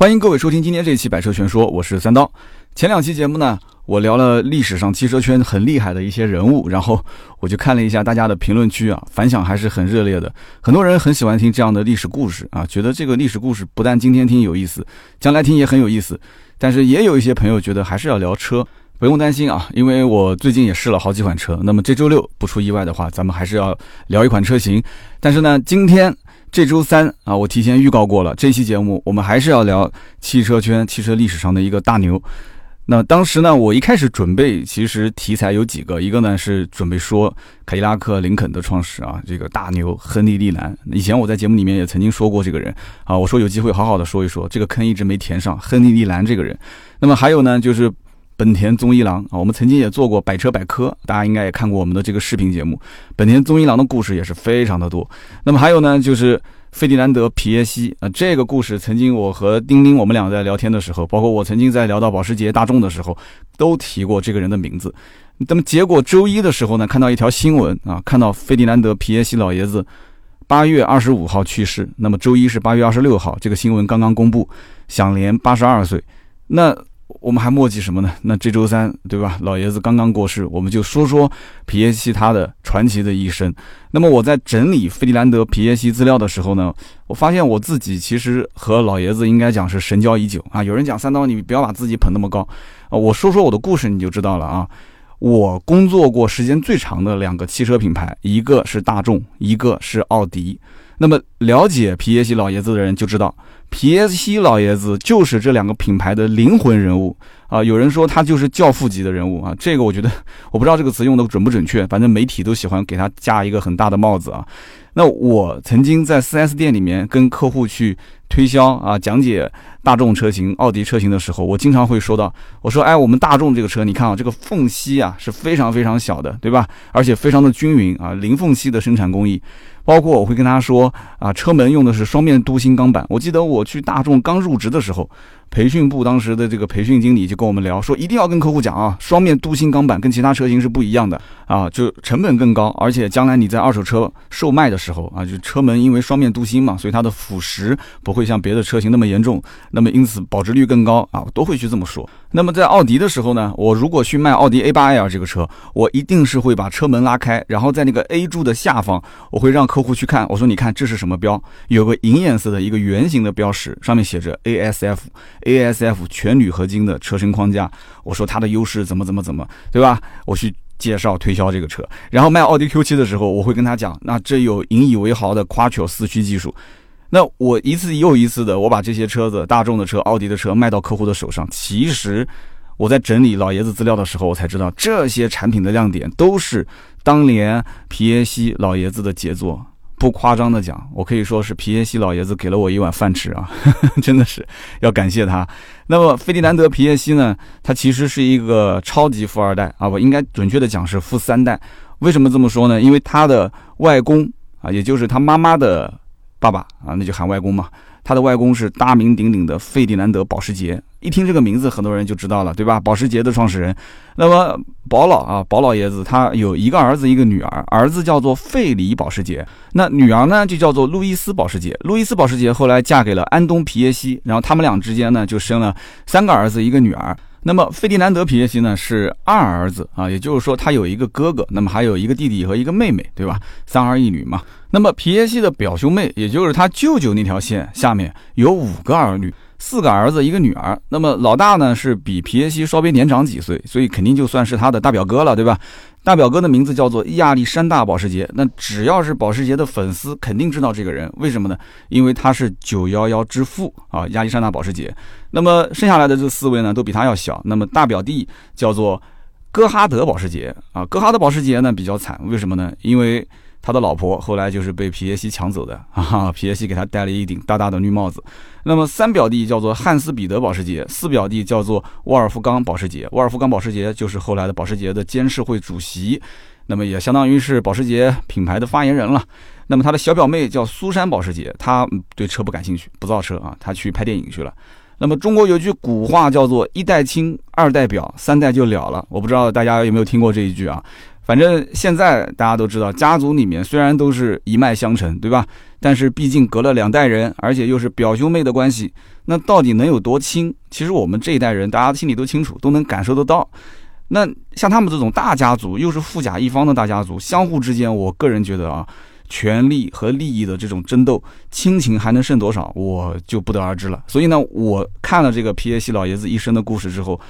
欢迎各位收听今天这一期《百车全说》，我是三刀。前两期节目呢，我聊了历史上汽车圈很厉害的一些人物，然后我就看了一下大家的评论区啊，反响还是很热烈的。很多人很喜欢听这样的历史故事啊，觉得这个历史故事不但今天听有意思，将来听也很有意思。但是也有一些朋友觉得还是要聊车，不用担心啊，因为我最近也试了好几款车。那么这周六不出意外的话，咱们还是要聊一款车型。但是呢，今天这周三啊，我提前预告过了，这期节目我们还是要聊汽车圈、汽车历史上的一个大牛。那当时呢，我一开始准备，其实题材有几个，一个呢是准备说凯迪拉克林肯的创始啊，这个大牛亨利利兰。以前我在节目里面也曾经说过这个人啊，我说有机会好好的说一说，这个坑一直没填上，亨利利兰这个人。那么还有呢，就是本田宗一郎啊，我们曾经也做过百车百科，大家应该也看过我们的这个视频节目，本田宗一郎的故事也是非常的多。那么还有呢，就是费迪南德皮耶西啊，这个故事曾经我和丁丁我们俩在聊天的时候，包括我曾经在聊到保时捷大众的时候，都提过这个人的名字。那么结果周一的时候呢，看到一条新闻啊，看到费迪南德皮耶西老爷子八月二十五号去世，那么周一是八月二十六号，这个新闻刚刚公布，享年八十二岁。那我们还墨迹什么呢？那这周三对吧？老爷子刚刚过世，我们就说说皮耶西他的传奇的一生。那么我在整理费迪南德皮耶西资料的时候呢，我发现我自己其实和老爷子应该讲是神交已久啊。有人讲三刀，你不要把自己捧那么高啊。我说说我的故事你就知道了啊。我工作过时间最长的两个汽车品牌，一个是大众，一个是奥迪。那么了解皮耶西老爷子的人就知道，皮耶西老爷子就是这两个品牌的灵魂人物啊。有人说他就是教父级的人物啊，这个我觉得我不知道这个词用的准不准确，反正媒体都喜欢给他加一个很大的帽子啊。那我曾经在 4S 店里面跟客户去推销啊，讲解大众车型、奥迪车型的时候，我经常会说到，我说，哎，我们大众这个车，你看啊，这个缝隙啊是非常非常小的，对吧？而且非常的均匀啊，零缝隙的生产工艺。包括我会跟他说啊，车门用的是双面镀锌钢板。我记得我去大众刚入职的时候，培训部当时的这个培训经理就跟我们聊说，一定要跟客户讲啊，双面镀锌钢板跟其他车型是不一样的啊，就成本更高，而且将来你在二手车售卖的时候啊，就车门因为双面镀锌嘛，所以它的腐蚀不会像别的车型那么严重，那么因此保值率更高啊，都会去这么说。那么在奥迪的时候呢，我如果去卖奥迪 A8L 这个车，我一定是会把车门拉开，然后在那个 A 柱的下方，我会让客户去看。我说你看这是什么标？有个银颜色的一个圆形的标识，上面写着 ASF ASF 全铝合金的车身框架。我说它的优势怎么怎么怎么，对吧？我去介绍推销这个车，然后卖奥迪 Q7 的时候，我会跟他讲，那这有引以为豪的 Quattro 四驱技术。那我一次又一次的，我把这些车子，大众的车、奥迪的车卖到客户的手上。其实我在整理老爷子资料的时候，我才知道这些产品的亮点都是当年皮耶西老爷子的杰作。不夸张的讲，我可以说是皮耶西老爷子给了我一碗饭吃啊，真的是要感谢他。那么费迪南德皮耶西呢，他其实是一个超级富二代啊，我应该准确的讲是富三代。为什么这么说呢？因为他的外公啊，也就是他妈妈的。爸爸啊，那就喊外公嘛。他的外公是大名鼎鼎的费迪南德保时捷，一听这个名字，很多人就知道了，对吧？保时捷的创始人。那么保老啊，保老爷子他有一个儿子，一个女儿，儿子叫做费里保时捷，那女儿呢就叫做路易斯保时捷。路易斯保时捷后来嫁给了安东皮耶西，然后他们俩之间呢就生了三个儿子，一个女儿。那么费迪南德皮耶西呢是二儿子啊，也就是说他有一个哥哥，那么还有一个弟弟和一个妹妹，对吧？三儿一女嘛。那么皮耶西的表兄妹，也就是他舅舅那条线下面有五个儿女，四个儿子一个女儿。那么老大呢是比皮耶西稍微年长几岁，所以肯定就算是他的大表哥了，对吧？大表哥的名字叫做亚历山大保时捷。那只要是保时捷的粉丝，肯定知道这个人，为什么呢？因为他是九幺幺之父啊，亚历山大保时捷。那么剩下来的这四位呢，都比他要小。那么大表弟叫做戈哈德保时捷啊，戈哈德保时捷呢比较惨，为什么呢？因为他的老婆后来就是被皮耶西抢走的 啊！皮耶西给他戴了一顶大大的绿帽子。那么三表弟叫做汉斯彼得保时捷，四表弟叫做沃尔夫冈保时捷。沃尔夫冈保时捷就是后来的保时捷的监事会主席，那么也相当于是保时捷品牌的发言人了。那么他的小表妹叫苏珊保时捷，她对车不感兴趣，不造车啊，她去拍电影去了。那么中国有句古话叫做“一代亲，二代表，三代就了了”。我不知道大家有没有听过这一句啊？反正现在大家都知道，家族里面虽然都是一脉相承，对吧？但是毕竟隔了两代人，而且又是表兄妹的关系，那到底能有多亲？其实我们这一代人，大家心里都清楚，都能感受得到。那像他们这种大家族，又是富甲一方的大家族，相互之间，我个人觉得啊，权力和利益的这种争斗，亲情还能剩多少，我就不得而知了。所以呢，我看了这个皮耶西老爷子一生的故事之后，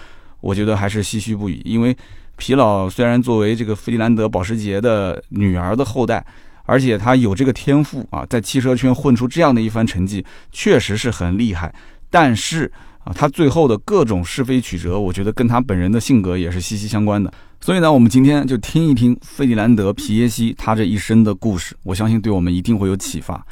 我觉得还是唏嘘不已，因为。皮老虽然作为这个费迪南德保时捷的女儿的后代，而且他有这个天赋啊，在汽车圈混出这样的一番成绩，确实是很厉害。但是啊，他最后的各种是非曲折，我觉得跟他本人的性格也是息息相关的。所以呢，我们今天就听一听费迪南德皮耶西他这一生的故事，我相信对我们一定会有启发。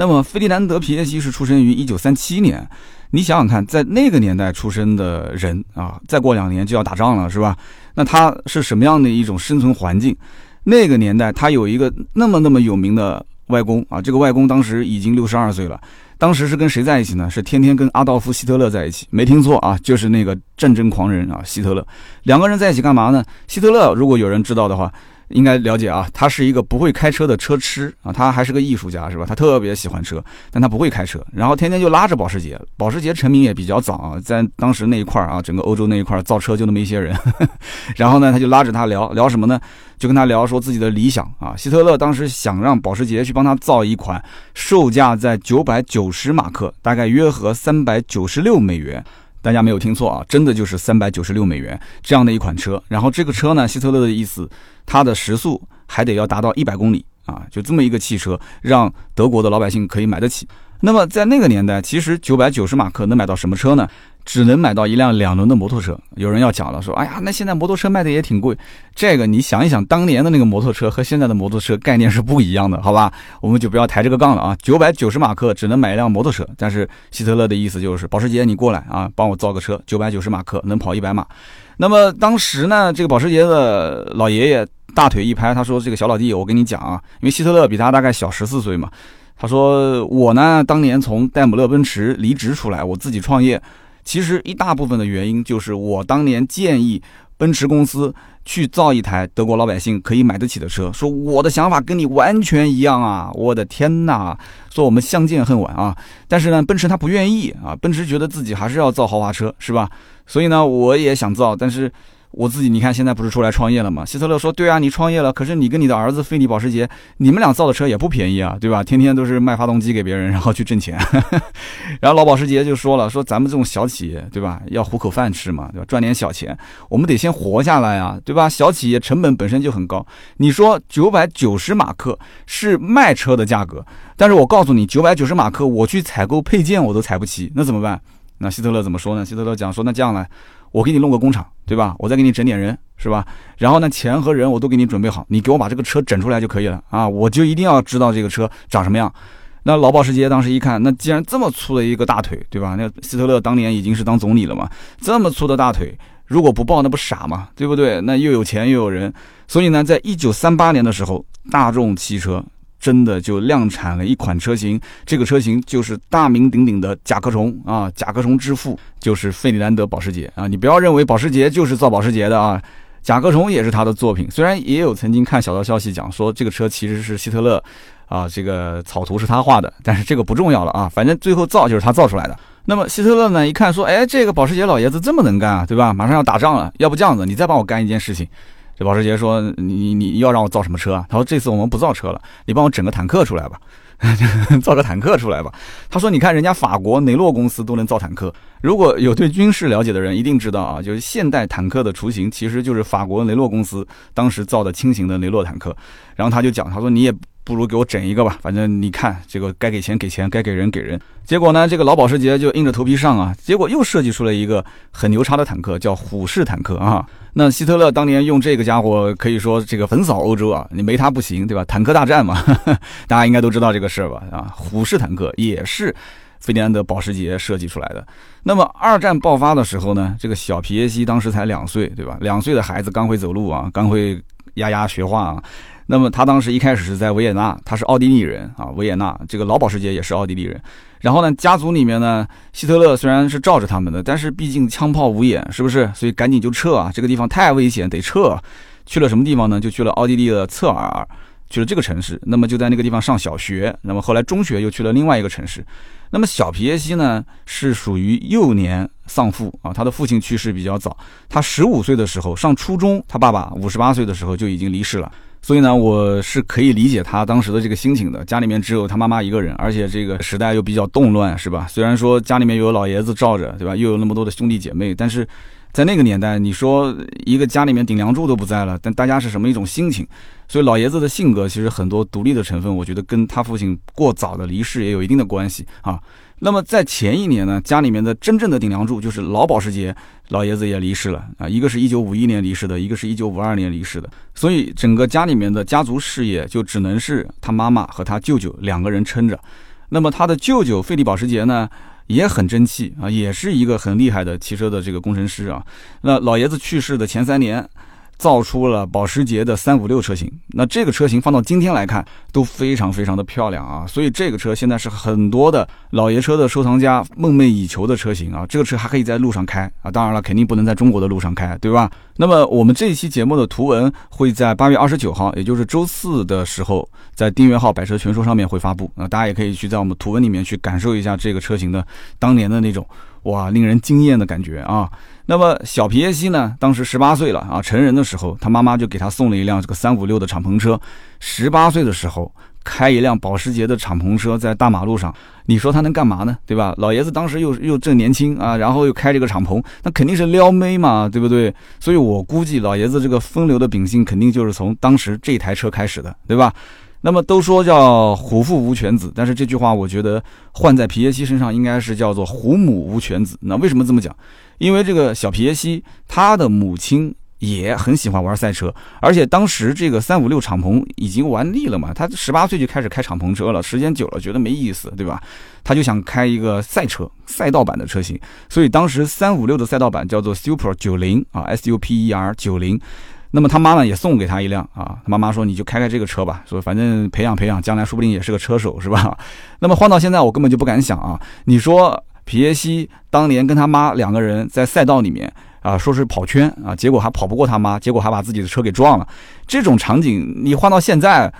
那么，费迪南德皮耶西是出生于一九三七年。你想想看，在那个年代出生的人啊，再过两年就要打仗了，是吧？那他是什么样的一种生存环境？那个年代，他有一个那么那么有名的外公啊，这个外公当时已经六十二岁了。当时是跟谁在一起呢？是天天跟阿道夫·希特勒在一起。没听错啊，就是那个战争狂人啊，希特勒。两个人在一起干嘛呢？希特勒，如果有人知道的话。应该了解啊，他是一个不会开车的车痴啊，他还是个艺术家是吧？他特别喜欢车，但他不会开车，然后天天就拉着保时捷。保时捷成名也比较早啊，在当时那一块啊，整个欧洲那一块造车就那么一些人。然后呢，他就拉着他聊聊什么呢？就跟他聊说自己的理想啊。希特勒当时想让保时捷去帮他造一款售价在九百九十马克，大概约合三百九十六美元。大家没有听错啊，真的就是三百九十六美元这样的一款车。然后这个车呢，希特勒的意思，它的时速还得要达到一百公里啊，就这么一个汽车，让德国的老百姓可以买得起。那么在那个年代，其实九百九十马克能买到什么车呢？只能买到一辆两轮的摩托车。有人要讲了，说：“哎呀，那现在摩托车卖的也挺贵。”这个你想一想，当年的那个摩托车和现在的摩托车概念是不一样的，好吧？我们就不要抬这个杠了啊。九百九十马克只能买一辆摩托车，但是希特勒的意思就是，保时捷你过来啊，帮我造个车，九百九十马克能跑一百码。那么当时呢，这个保时捷的老爷爷大腿一拍，他说：“这个小老弟，我跟你讲啊，因为希特勒比他大概小十四岁嘛，他说我呢，当年从戴姆勒奔驰离职出来，我自己创业。”其实一大部分的原因就是我当年建议奔驰公司去造一台德国老百姓可以买得起的车，说我的想法跟你完全一样啊！我的天哪，说我们相见恨晚啊！但是呢，奔驰他不愿意啊，奔驰觉得自己还是要造豪华车，是吧？所以呢，我也想造，但是。我自己，你看现在不是出来创业了吗？希特勒说：“对啊，你创业了，可是你跟你的儿子费利保时捷，你们俩造的车也不便宜啊，对吧？天天都是卖发动机给别人，然后去挣钱。然后老保时捷就说了：说咱们这种小企业，对吧？要糊口饭吃嘛，对吧？赚点小钱，我们得先活下来啊，对吧？小企业成本本身就很高。你说九百九十马克是卖车的价格，但是我告诉你，九百九十马克我去采购配件我都采不齐，那怎么办？那希特勒怎么说呢？希特勒讲说：那这样来。”我给你弄个工厂，对吧？我再给你整点人，是吧？然后呢，钱和人我都给你准备好，你给我把这个车整出来就可以了啊！我就一定要知道这个车长什么样。那老保时捷当时一看，那既然这么粗的一个大腿，对吧？那希特勒当年已经是当总理了嘛，这么粗的大腿，如果不抱那不傻吗？对不对？那又有钱又有人，所以呢，在一九三八年的时候，大众汽车。真的就量产了一款车型，这个车型就是大名鼎鼎的甲壳虫啊，甲壳虫之父就是费迪南德保时捷啊。你不要认为保时捷就是造保时捷的啊，甲壳虫也是他的作品。虽然也有曾经看小道消息讲说这个车其实是希特勒啊，这个草图是他画的，但是这个不重要了啊，反正最后造就是他造出来的。那么希特勒呢，一看说，哎，这个保时捷老爷子这么能干啊，对吧？马上要打仗了，要不这样子，你再帮我干一件事情。这保时捷说：“你你要让我造什么车啊？”他说：“这次我们不造车了，你帮我整个坦克出来吧，造个坦克出来吧。”他说：“你看人家法国雷诺公司都能造坦克，如果有对军事了解的人一定知道啊，就是现代坦克的雏形其实就是法国雷诺公司当时造的轻型的雷诺坦克。”然后他就讲：“他说你也。”不如给我整一个吧，反正你看这个该给钱给钱，该给人给人。结果呢，这个老保时捷就硬着头皮上啊，结果又设计出了一个很牛叉的坦克，叫虎式坦克啊。那希特勒当年用这个家伙可以说这个横扫欧洲啊，你没他不行，对吧？坦克大战嘛，大家应该都知道这个事儿吧？啊，虎式坦克也是费迪南德保时捷设计出来的。那么二战爆发的时候呢，这个小皮耶西当时才两岁，对吧？两岁的孩子刚会走路啊，刚会丫丫学话啊。那么他当时一开始是在维也纳，他是奥地利人啊，维也纳这个老保时捷也是奥地利人。然后呢，家族里面呢，希特勒虽然是罩着他们的，但是毕竟枪炮无眼，是不是？所以赶紧就撤啊，这个地方太危险，得撤。去了什么地方呢？就去了奥地利的策尔，去了这个城市。那么就在那个地方上小学，那么后来中学又去了另外一个城市。那么小皮耶西呢，是属于幼年丧父啊，他的父亲去世比较早，他十五岁的时候上初中，他爸爸五十八岁的时候就已经离世了。所以呢，我是可以理解他当时的这个心情的。家里面只有他妈妈一个人，而且这个时代又比较动乱，是吧？虽然说家里面有老爷子罩着，对吧？又有那么多的兄弟姐妹，但是在那个年代，你说一个家里面顶梁柱都不在了，但大家是什么一种心情？所以老爷子的性格其实很多独立的成分，我觉得跟他父亲过早的离世也有一定的关系啊。那么在前一年呢，家里面的真正的顶梁柱就是老保时捷老爷子也离世了啊，一个是一九五一年离世的，一个是一九五二年离世的，所以整个家里面的家族事业就只能是他妈妈和他舅舅两个人撑着。那么他的舅舅费利保时捷呢也很争气啊，也是一个很厉害的汽车的这个工程师啊。那老爷子去世的前三年。造出了保时捷的三五六车型，那这个车型放到今天来看都非常非常的漂亮啊，所以这个车现在是很多的老爷车的收藏家梦寐以求的车型啊，这个车还可以在路上开啊，当然了，肯定不能在中国的路上开，对吧？那么我们这一期节目的图文会在八月二十九号，也就是周四的时候，在订阅号“百车全说”上面会发布。啊，大家也可以去在我们图文里面去感受一下这个车型的当年的那种哇令人惊艳的感觉啊。那么小皮耶西呢？当时十八岁了啊，成人的时候，他妈妈就给他送了一辆这个三五六的敞篷车。十八岁的时候，开一辆保时捷的敞篷车在大马路上，你说他能干嘛呢？对吧？老爷子当时又又正年轻啊，然后又开这个敞篷，那肯定是撩妹嘛，对不对？所以我估计老爷子这个风流的秉性，肯定就是从当时这台车开始的，对吧？那么都说叫虎父无犬子，但是这句话我觉得换在皮耶西身上应该是叫做虎母无犬子。那为什么这么讲？因为这个小皮耶西他的母亲也很喜欢玩赛车，而且当时这个三五六敞篷已经玩腻了嘛，他十八岁就开始开敞篷车了，时间久了觉得没意思，对吧？他就想开一个赛车赛道版的车型，所以当时三五六的赛道版叫做 Super 九零啊，S U P E R 九零。那么他妈呢也送给他一辆啊，他妈妈说你就开开这个车吧，说反正培养培养，将来说不定也是个车手，是吧？那么换到现在，我根本就不敢想啊。你说皮耶西当年跟他妈两个人在赛道里面啊，说是跑圈啊，结果还跑不过他妈，结果还把自己的车给撞了。这种场景你换到现在，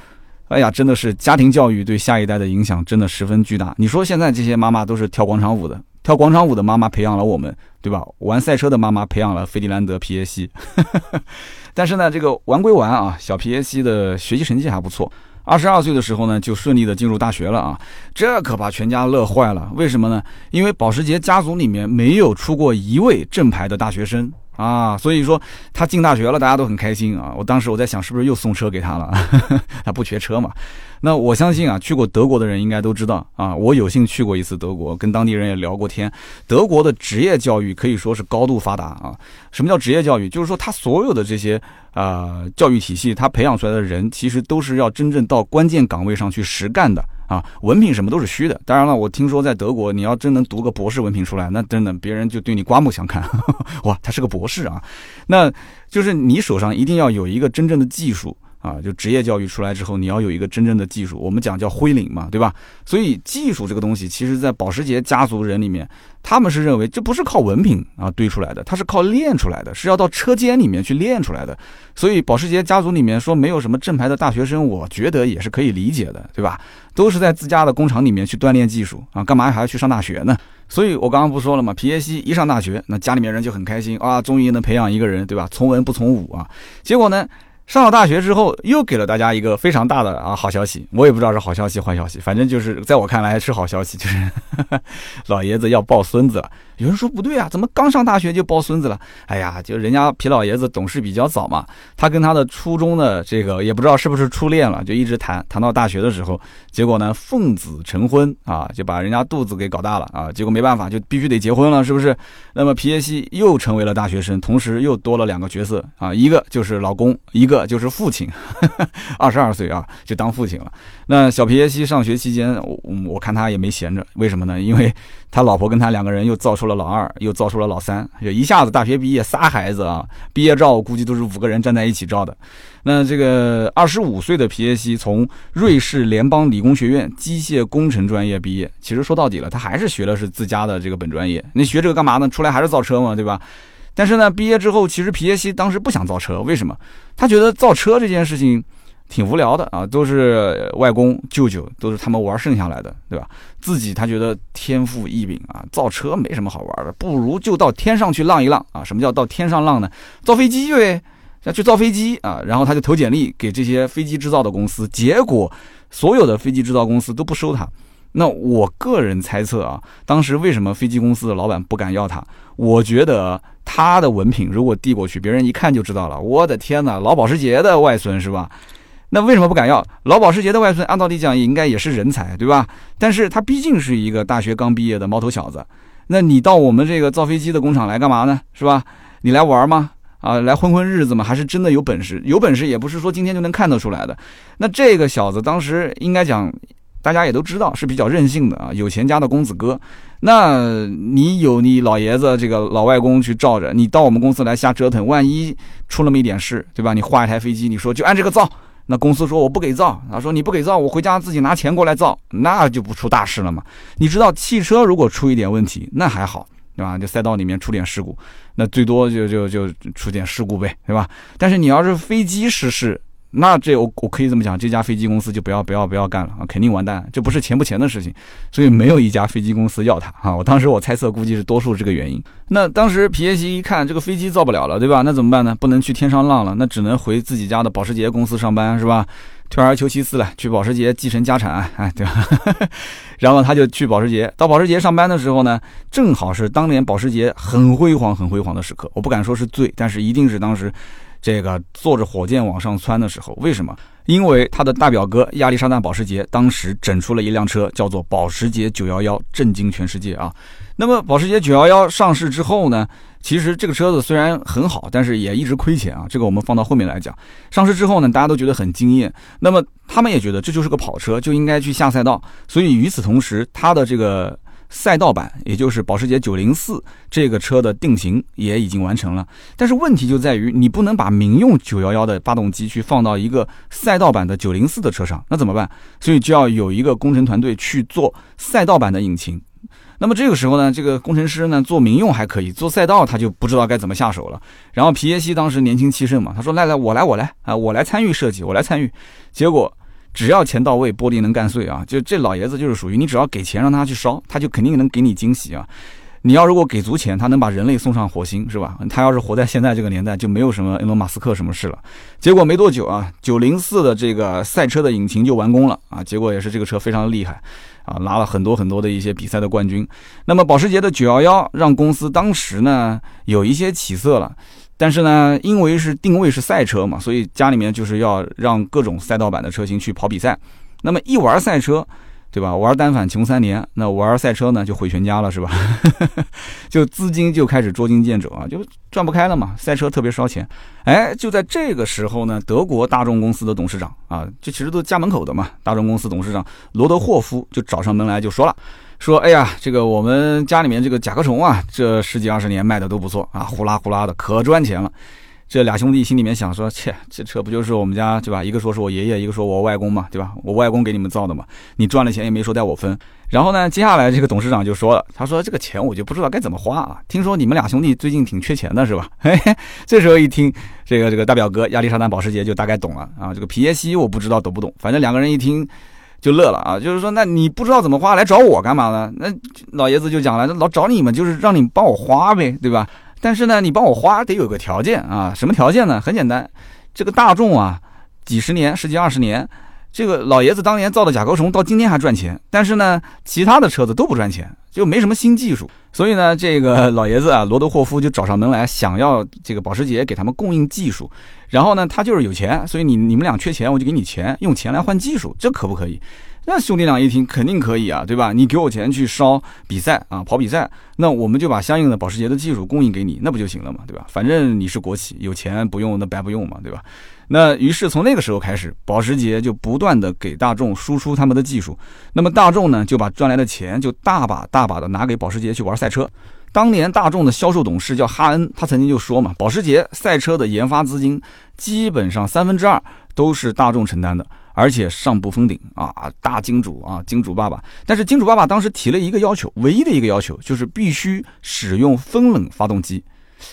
哎呀，真的是家庭教育对下一代的影响真的十分巨大。你说现在这些妈妈都是跳广场舞的，跳广场舞的妈妈培养了我们，对吧？玩赛车的妈妈培养了费迪兰德皮耶西。但是呢，这个玩归玩啊，小皮耶西的学习成绩还不错。二十二岁的时候呢，就顺利的进入大学了啊，这可把全家乐坏了。为什么呢？因为保时捷家族里面没有出过一位正牌的大学生。啊，所以说他进大学了，大家都很开心啊。我当时我在想，是不是又送车给他了？他不缺车嘛。那我相信啊，去过德国的人应该都知道啊。我有幸去过一次德国，跟当地人也聊过天。德国的职业教育可以说是高度发达啊。什么叫职业教育？就是说他所有的这些啊教育体系，他培养出来的人，其实都是要真正到关键岗位上去实干的。啊，文凭什么都是虚的。当然了，我听说在德国，你要真能读个博士文凭出来，那真的别人就对你刮目相看。哇，他是个博士啊，那就是你手上一定要有一个真正的技术。啊，就职业教育出来之后，你要有一个真正的技术，我们讲叫灰领嘛，对吧？所以技术这个东西，其实在保时捷家族人里面，他们是认为这不是靠文凭啊堆出来的，它是靠练出来的，是要到车间里面去练出来的。所以保时捷家族里面说没有什么正牌的大学生，我觉得也是可以理解的，对吧？都是在自家的工厂里面去锻炼技术啊，干嘛还要去上大学呢？所以我刚刚不说了吗？皮耶西一上大学，那家里面人就很开心啊，终于能培养一个人，对吧？从文不从武啊，结果呢？上了大学之后，又给了大家一个非常大的啊好消息，我也不知道是好消息坏消息，反正就是在我看来是好消息，就是 老爷子要抱孙子了。有人说不对啊，怎么刚上大学就抱孙子了？哎呀，就人家皮老爷子懂事比较早嘛，他跟他的初中的这个也不知道是不是初恋了，就一直谈谈到大学的时候，结果呢奉子成婚啊，就把人家肚子给搞大了啊，结果没办法，就必须得结婚了，是不是？那么皮耶西又成为了大学生，同时又多了两个角色啊，一个就是老公，一个就是父亲，二十二岁啊就当父亲了。那小皮耶西上学期间，我我看他也没闲着，为什么呢？因为他老婆跟他两个人又造出了老二，又造出了老三，就一下子大学毕业仨孩子啊！毕业照估计都是五个人站在一起照的。那这个二十五岁的皮耶西从瑞士联邦理工学院机械工程专业毕业，其实说到底了，他还是学的是自家的这个本专业。你学这个干嘛呢？出来还是造车嘛，对吧？但是呢，毕业之后，其实皮耶希当时不想造车，为什么？他觉得造车这件事情挺无聊的啊，都是外公舅舅，都是他们玩剩下来的，对吧？自己他觉得天赋异禀啊，造车没什么好玩的，不如就到天上去浪一浪啊！什么叫到天上浪呢？造飞机呗，要去造飞机啊！然后他就投简历给这些飞机制造的公司，结果所有的飞机制造公司都不收他。那我个人猜测啊，当时为什么飞机公司的老板不敢要他？我觉得他的文凭如果递过去，别人一看就知道了。我的天哪，老保时捷的外孙是吧？那为什么不敢要？老保时捷的外孙按道理讲应该也是人才，对吧？但是他毕竟是一个大学刚毕业的毛头小子。那你到我们这个造飞机的工厂来干嘛呢？是吧？你来玩吗？啊，来混混日子吗？还是真的有本事？有本事也不是说今天就能看得出来的。那这个小子当时应该讲。大家也都知道是比较任性的啊，有钱家的公子哥。那你有你老爷子这个老外公去罩着，你到我们公司来瞎折腾，万一出那么一点事，对吧？你画一台飞机，你说就按这个造，那公司说我不给造，他说你不给造，我回家自己拿钱过来造，那就不出大事了嘛。你知道汽车如果出一点问题，那还好，对吧？就赛道里面出点事故，那最多就就就出点事故呗，对吧？但是你要是飞机失事，那这我我可以这么讲，这家飞机公司就不要不要不要干了啊，肯定完蛋。这不是钱不钱的事情，所以没有一家飞机公司要他啊。我当时我猜测，估计是多数这个原因。那当时皮耶希一看这个飞机造不了了，对吧？那怎么办呢？不能去天上浪了，那只能回自己家的保时捷公司上班，是吧？退而求其次了，去保时捷继承家产，哎，对吧？然后他就去保时捷，到保时捷上班的时候呢，正好是当年保时捷很辉煌、很辉煌的时刻。我不敢说是最，但是一定是当时。这个坐着火箭往上窜的时候，为什么？因为他的大表哥亚历山大保时捷当时整出了一辆车，叫做保时捷911，震惊全世界啊！那么保时捷911上市之后呢，其实这个车子虽然很好，但是也一直亏钱啊。这个我们放到后面来讲。上市之后呢，大家都觉得很惊艳，那么他们也觉得这就是个跑车，就应该去下赛道。所以与此同时，他的这个。赛道版，也就是保时捷904这个车的定型也已经完成了，但是问题就在于你不能把民用911的发动机去放到一个赛道版的904的车上，那怎么办？所以就要有一个工程团队去做赛道版的引擎。那么这个时候呢，这个工程师呢做民用还可以，做赛道他就不知道该怎么下手了。然后皮耶希当时年轻气盛嘛，他说：“来来，我来我来啊，我来参与设计，我来参与。”结果。只要钱到位，玻璃能干碎啊！就这老爷子就是属于你，只要给钱让他去烧，他就肯定能给你惊喜啊！你要如果给足钱，他能把人类送上火星，是吧？他要是活在现在这个年代，就没有什么埃隆·马斯克什么事了。结果没多久啊，九零四的这个赛车的引擎就完工了啊！结果也是这个车非常厉害啊，拿了很多很多的一些比赛的冠军。那么保时捷的九幺幺让公司当时呢有一些起色了。但是呢，因为是定位是赛车嘛，所以家里面就是要让各种赛道版的车型去跑比赛。那么一玩赛车，对吧？玩单反穷三年，那玩赛车呢就毁全家了，是吧？就资金就开始捉襟见肘啊，就转不开了嘛。赛车特别烧钱。哎，就在这个时候呢，德国大众公司的董事长啊，这其实都家门口的嘛。大众公司董事长罗德霍夫就找上门来就说了。说，哎呀，这个我们家里面这个甲壳虫啊，这十几二十年卖的都不错啊，呼啦呼啦的，可赚钱了。这俩兄弟心里面想说，切，这车不就是我们家对吧？一个说是我爷爷，一个说我外公嘛，对吧？我外公给你们造的嘛，你赚了钱也没说带我分。然后呢，接下来这个董事长就说了，他说这个钱我就不知道该怎么花啊。听说你们俩兄弟最近挺缺钱的是吧？嘿嘿，这时候一听，这个这个大表哥亚历山大保时捷就大概懂了啊。这个皮耶希我不知道懂不懂，反正两个人一听。就乐了啊，就是说，那你不知道怎么花，来找我干嘛呢？那老爷子就讲了，老找你们就是让你帮我花呗，对吧？但是呢，你帮我花得有个条件啊，什么条件呢？很简单，这个大众啊，几十年、十几二十年。这个老爷子当年造的甲壳虫到今天还赚钱，但是呢，其他的车子都不赚钱，就没什么新技术。所以呢，这个老爷子啊，罗德霍夫就找上门来，想要这个保时捷给他们供应技术。然后呢，他就是有钱，所以你你们俩缺钱，我就给你钱，用钱来换技术，这可不可以？那兄弟俩一听，肯定可以啊，对吧？你给我钱去烧比赛啊，跑比赛，那我们就把相应的保时捷的技术供应给你，那不就行了嘛，对吧？反正你是国企，有钱不用那白不用嘛，对吧？那于是从那个时候开始，保时捷就不断的给大众输出他们的技术，那么大众呢就把赚来的钱就大把大把的拿给保时捷去玩赛车。当年大众的销售董事叫哈恩，他曾经就说嘛，保时捷赛车的研发资金基本上三分之二都是大众承担的，而且上不封顶啊，大金主啊，金主爸爸。但是金主爸爸当时提了一个要求，唯一的一个要求就是必须使用风冷发动机。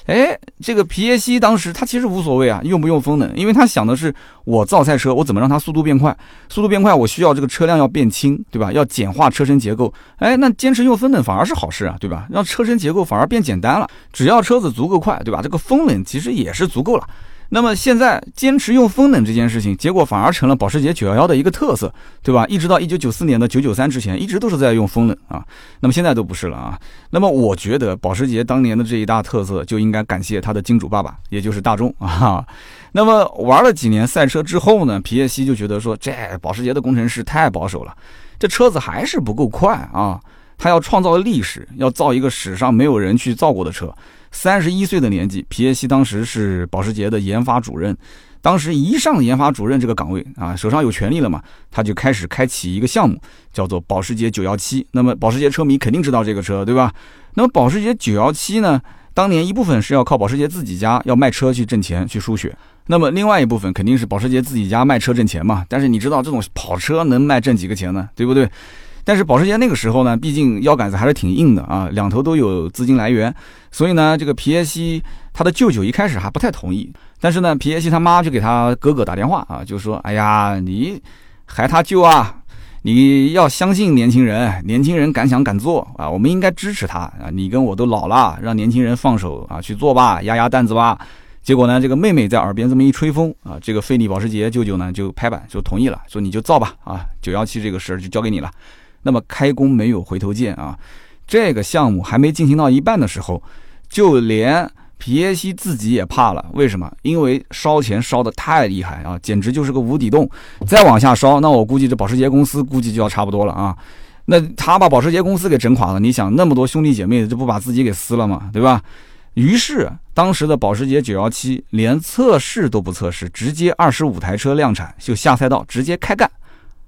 哎，这个皮耶西当时他其实无所谓啊，用不用风冷，因为他想的是我造赛车，我怎么让它速度变快？速度变快，我需要这个车辆要变轻，对吧？要简化车身结构。哎，那坚持用风冷反而是好事啊，对吧？让车身结构反而变简单了，只要车子足够快，对吧？这个风冷其实也是足够了。那么现在坚持用风冷这件事情，结果反而成了保时捷911的一个特色，对吧？一直到1994年的993之前，一直都是在用风冷啊。那么现在都不是了啊。那么我觉得保时捷当年的这一大特色，就应该感谢他的金主爸爸，也就是大众啊。那么玩了几年赛车之后呢，皮耶西就觉得说，这保时捷的工程师太保守了，这车子还是不够快啊。他要创造历史，要造一个史上没有人去造过的车。三十一岁的年纪，皮耶西当时是保时捷的研发主任。当时一上研发主任这个岗位啊，手上有权利了嘛，他就开始开启一个项目，叫做保时捷917。那么保时捷车迷肯定知道这个车，对吧？那么保时捷917呢，当年一部分是要靠保时捷自己家要卖车去挣钱去输血，那么另外一部分肯定是保时捷自己家卖车挣钱嘛。但是你知道这种跑车能卖挣几个钱呢？对不对？但是保时捷那个时候呢，毕竟腰杆子还是挺硬的啊，两头都有资金来源，所以呢，这个皮耶西他的舅舅一开始还不太同意。但是呢，皮耶西他妈就给他哥哥打电话啊，就说：“哎呀，你还他舅啊，你要相信年轻人，年轻人敢想敢做啊，我们应该支持他啊。你跟我都老了，让年轻人放手啊去做吧，压压担子吧。”结果呢，这个妹妹在耳边这么一吹风啊，这个费利保时捷舅舅呢就拍板就同意了，说你就造吧啊，九幺七这个事儿就交给你了。那么开工没有回头箭啊！这个项目还没进行到一半的时候，就连皮耶西自己也怕了。为什么？因为烧钱烧的太厉害啊，简直就是个无底洞。再往下烧，那我估计这保时捷公司估计就要差不多了啊。那他把保时捷公司给整垮了，你想那么多兄弟姐妹，这不把自己给撕了吗？对吧？于是当时的保时捷917连测试都不测试，直接二十五台车量产就下赛道，直接开干。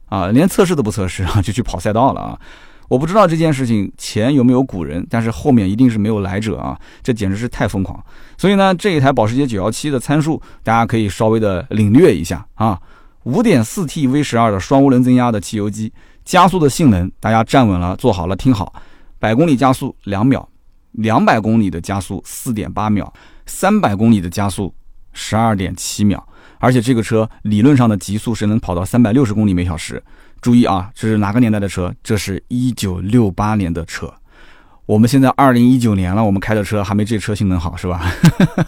啊，连测试都不测试啊，就去跑赛道了啊！我不知道这件事情前有没有古人，但是后面一定是没有来者啊！这简直是太疯狂。所以呢，这一台保时捷917的参数，大家可以稍微的领略一下啊。5.4T V12 的双涡轮增压的汽油机，加速的性能，大家站稳了，坐好了，听好，百公里加速两秒，两百公里的加速4.8秒，三百公里的加速12.7秒。而且这个车理论上的极速是能跑到三百六十公里每小时。注意啊，这是哪个年代的车？这是一九六八年的车。我们现在二零一九年了，我们开的车还没这车性能好，是吧？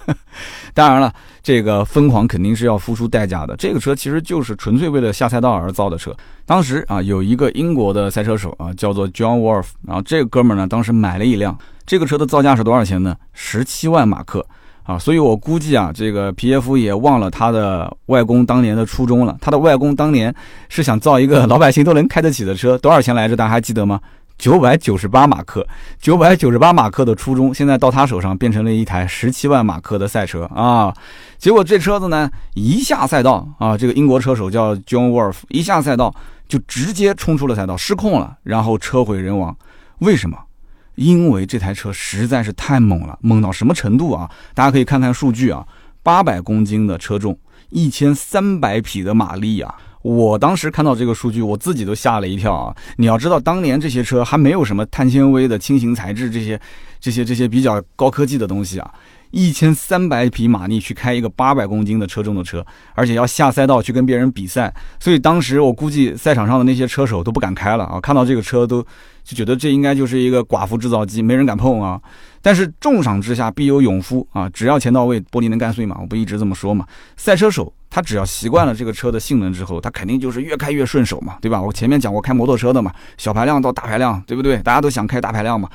当然了，这个疯狂肯定是要付出代价的。这个车其实就是纯粹为了下赛道而造的车。当时啊，有一个英国的赛车手啊，叫做 John Wolf，然后这个哥们儿呢，当时买了一辆这个车的造价是多少钱呢？十七万马克。啊，所以我估计啊，这个皮耶夫也忘了他的外公当年的初衷了。他的外公当年是想造一个 老百姓都能开得起的车，多少钱来着？大家还记得吗？九百九十八马克，九百九十八马克的初衷，现在到他手上变成了一台十七万马克的赛车啊！结果这车子呢，一下赛道啊，这个英国车手叫 John Wolf，一下赛道就直接冲出了赛道，失控了，然后车毁人亡。为什么？因为这台车实在是太猛了，猛到什么程度啊？大家可以看看数据啊，八百公斤的车重，一千三百匹的马力啊！我当时看到这个数据，我自己都吓了一跳啊！你要知道，当年这些车还没有什么碳纤维的轻型材质，这些、这些、这些比较高科技的东西啊。一千三百匹马力去开一个八百公斤的车重的车，而且要下赛道去跟别人比赛，所以当时我估计赛场上的那些车手都不敢开了啊！看到这个车都就觉得这应该就是一个寡妇制造机，没人敢碰啊！但是重赏之下必有勇夫啊！只要钱到位，玻璃能干碎嘛？我不一直这么说嘛？赛车手他只要习惯了这个车的性能之后，他肯定就是越开越顺手嘛，对吧？我前面讲过开摩托车的嘛，小排量到大排量，对不对？大家都想开大排量嘛。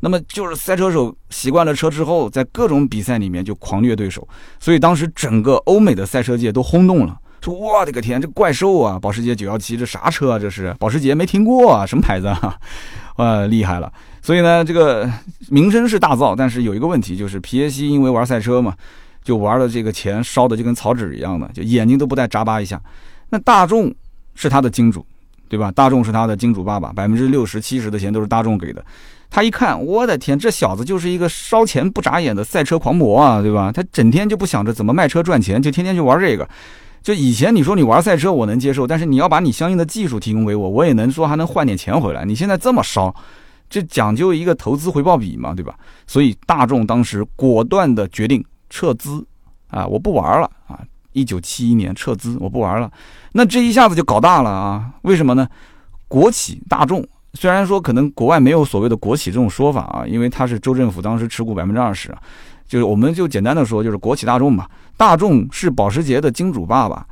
那么就是赛车手习惯了车之后，在各种比赛里面就狂虐对手，所以当时整个欧美的赛车界都轰动了，说我的个天，这怪兽啊，保时捷917这啥车啊？这是保时捷没听过啊，什么牌子啊？呃，厉害了。所以呢，这个名声是大造，但是有一个问题，就是皮耶西因为玩赛车嘛，就玩的这个钱烧的就跟草纸一样的，就眼睛都不带眨巴一下。那大众是他的金主，对吧？大众是他的金主爸爸，百分之六十七十的钱都是大众给的。他一看，我的天，这小子就是一个烧钱不眨眼的赛车狂魔啊，对吧？他整天就不想着怎么卖车赚钱，就天天去玩这个。就以前你说你玩赛车，我能接受，但是你要把你相应的技术提供给我，我也能说还能换点钱回来。你现在这么烧，这讲究一个投资回报比嘛，对吧？所以大众当时果断的决定撤资，啊，我不玩了啊！一九七一年撤资，我不玩了。那这一下子就搞大了啊！为什么呢？国企大众虽然说可能国外没有所谓的国企这种说法啊，因为它是州政府当时持股百分之二十，就是我们就简单的说，就是国企大众嘛。大众是保时捷的金主爸爸。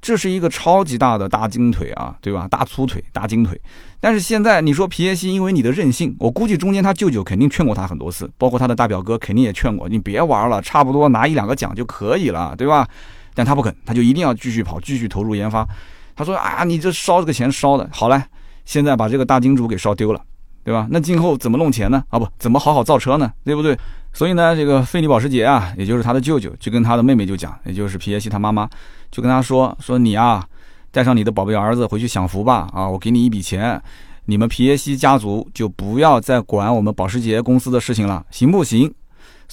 这是一个超级大的大金腿啊，对吧？大粗腿、大金腿。但是现在你说皮耶希因为你的任性，我估计中间他舅舅肯定劝过他很多次，包括他的大表哥肯定也劝过你别玩了，差不多拿一两个奖就可以了，对吧？但他不肯，他就一定要继续跑，继续投入研发。他说啊，你这烧这个钱烧的好嘞，现在把这个大金主给烧丢了，对吧？那今后怎么弄钱呢？啊不，怎么好好造车呢？对不对？所以呢，这个费利保时捷啊，也就是他的舅舅，就跟他的妹妹就讲，也就是皮耶希他妈妈，就跟他说说你啊，带上你的宝贝儿子回去享福吧，啊，我给你一笔钱，你们皮耶希家族就不要再管我们保时捷公司的事情了，行不行？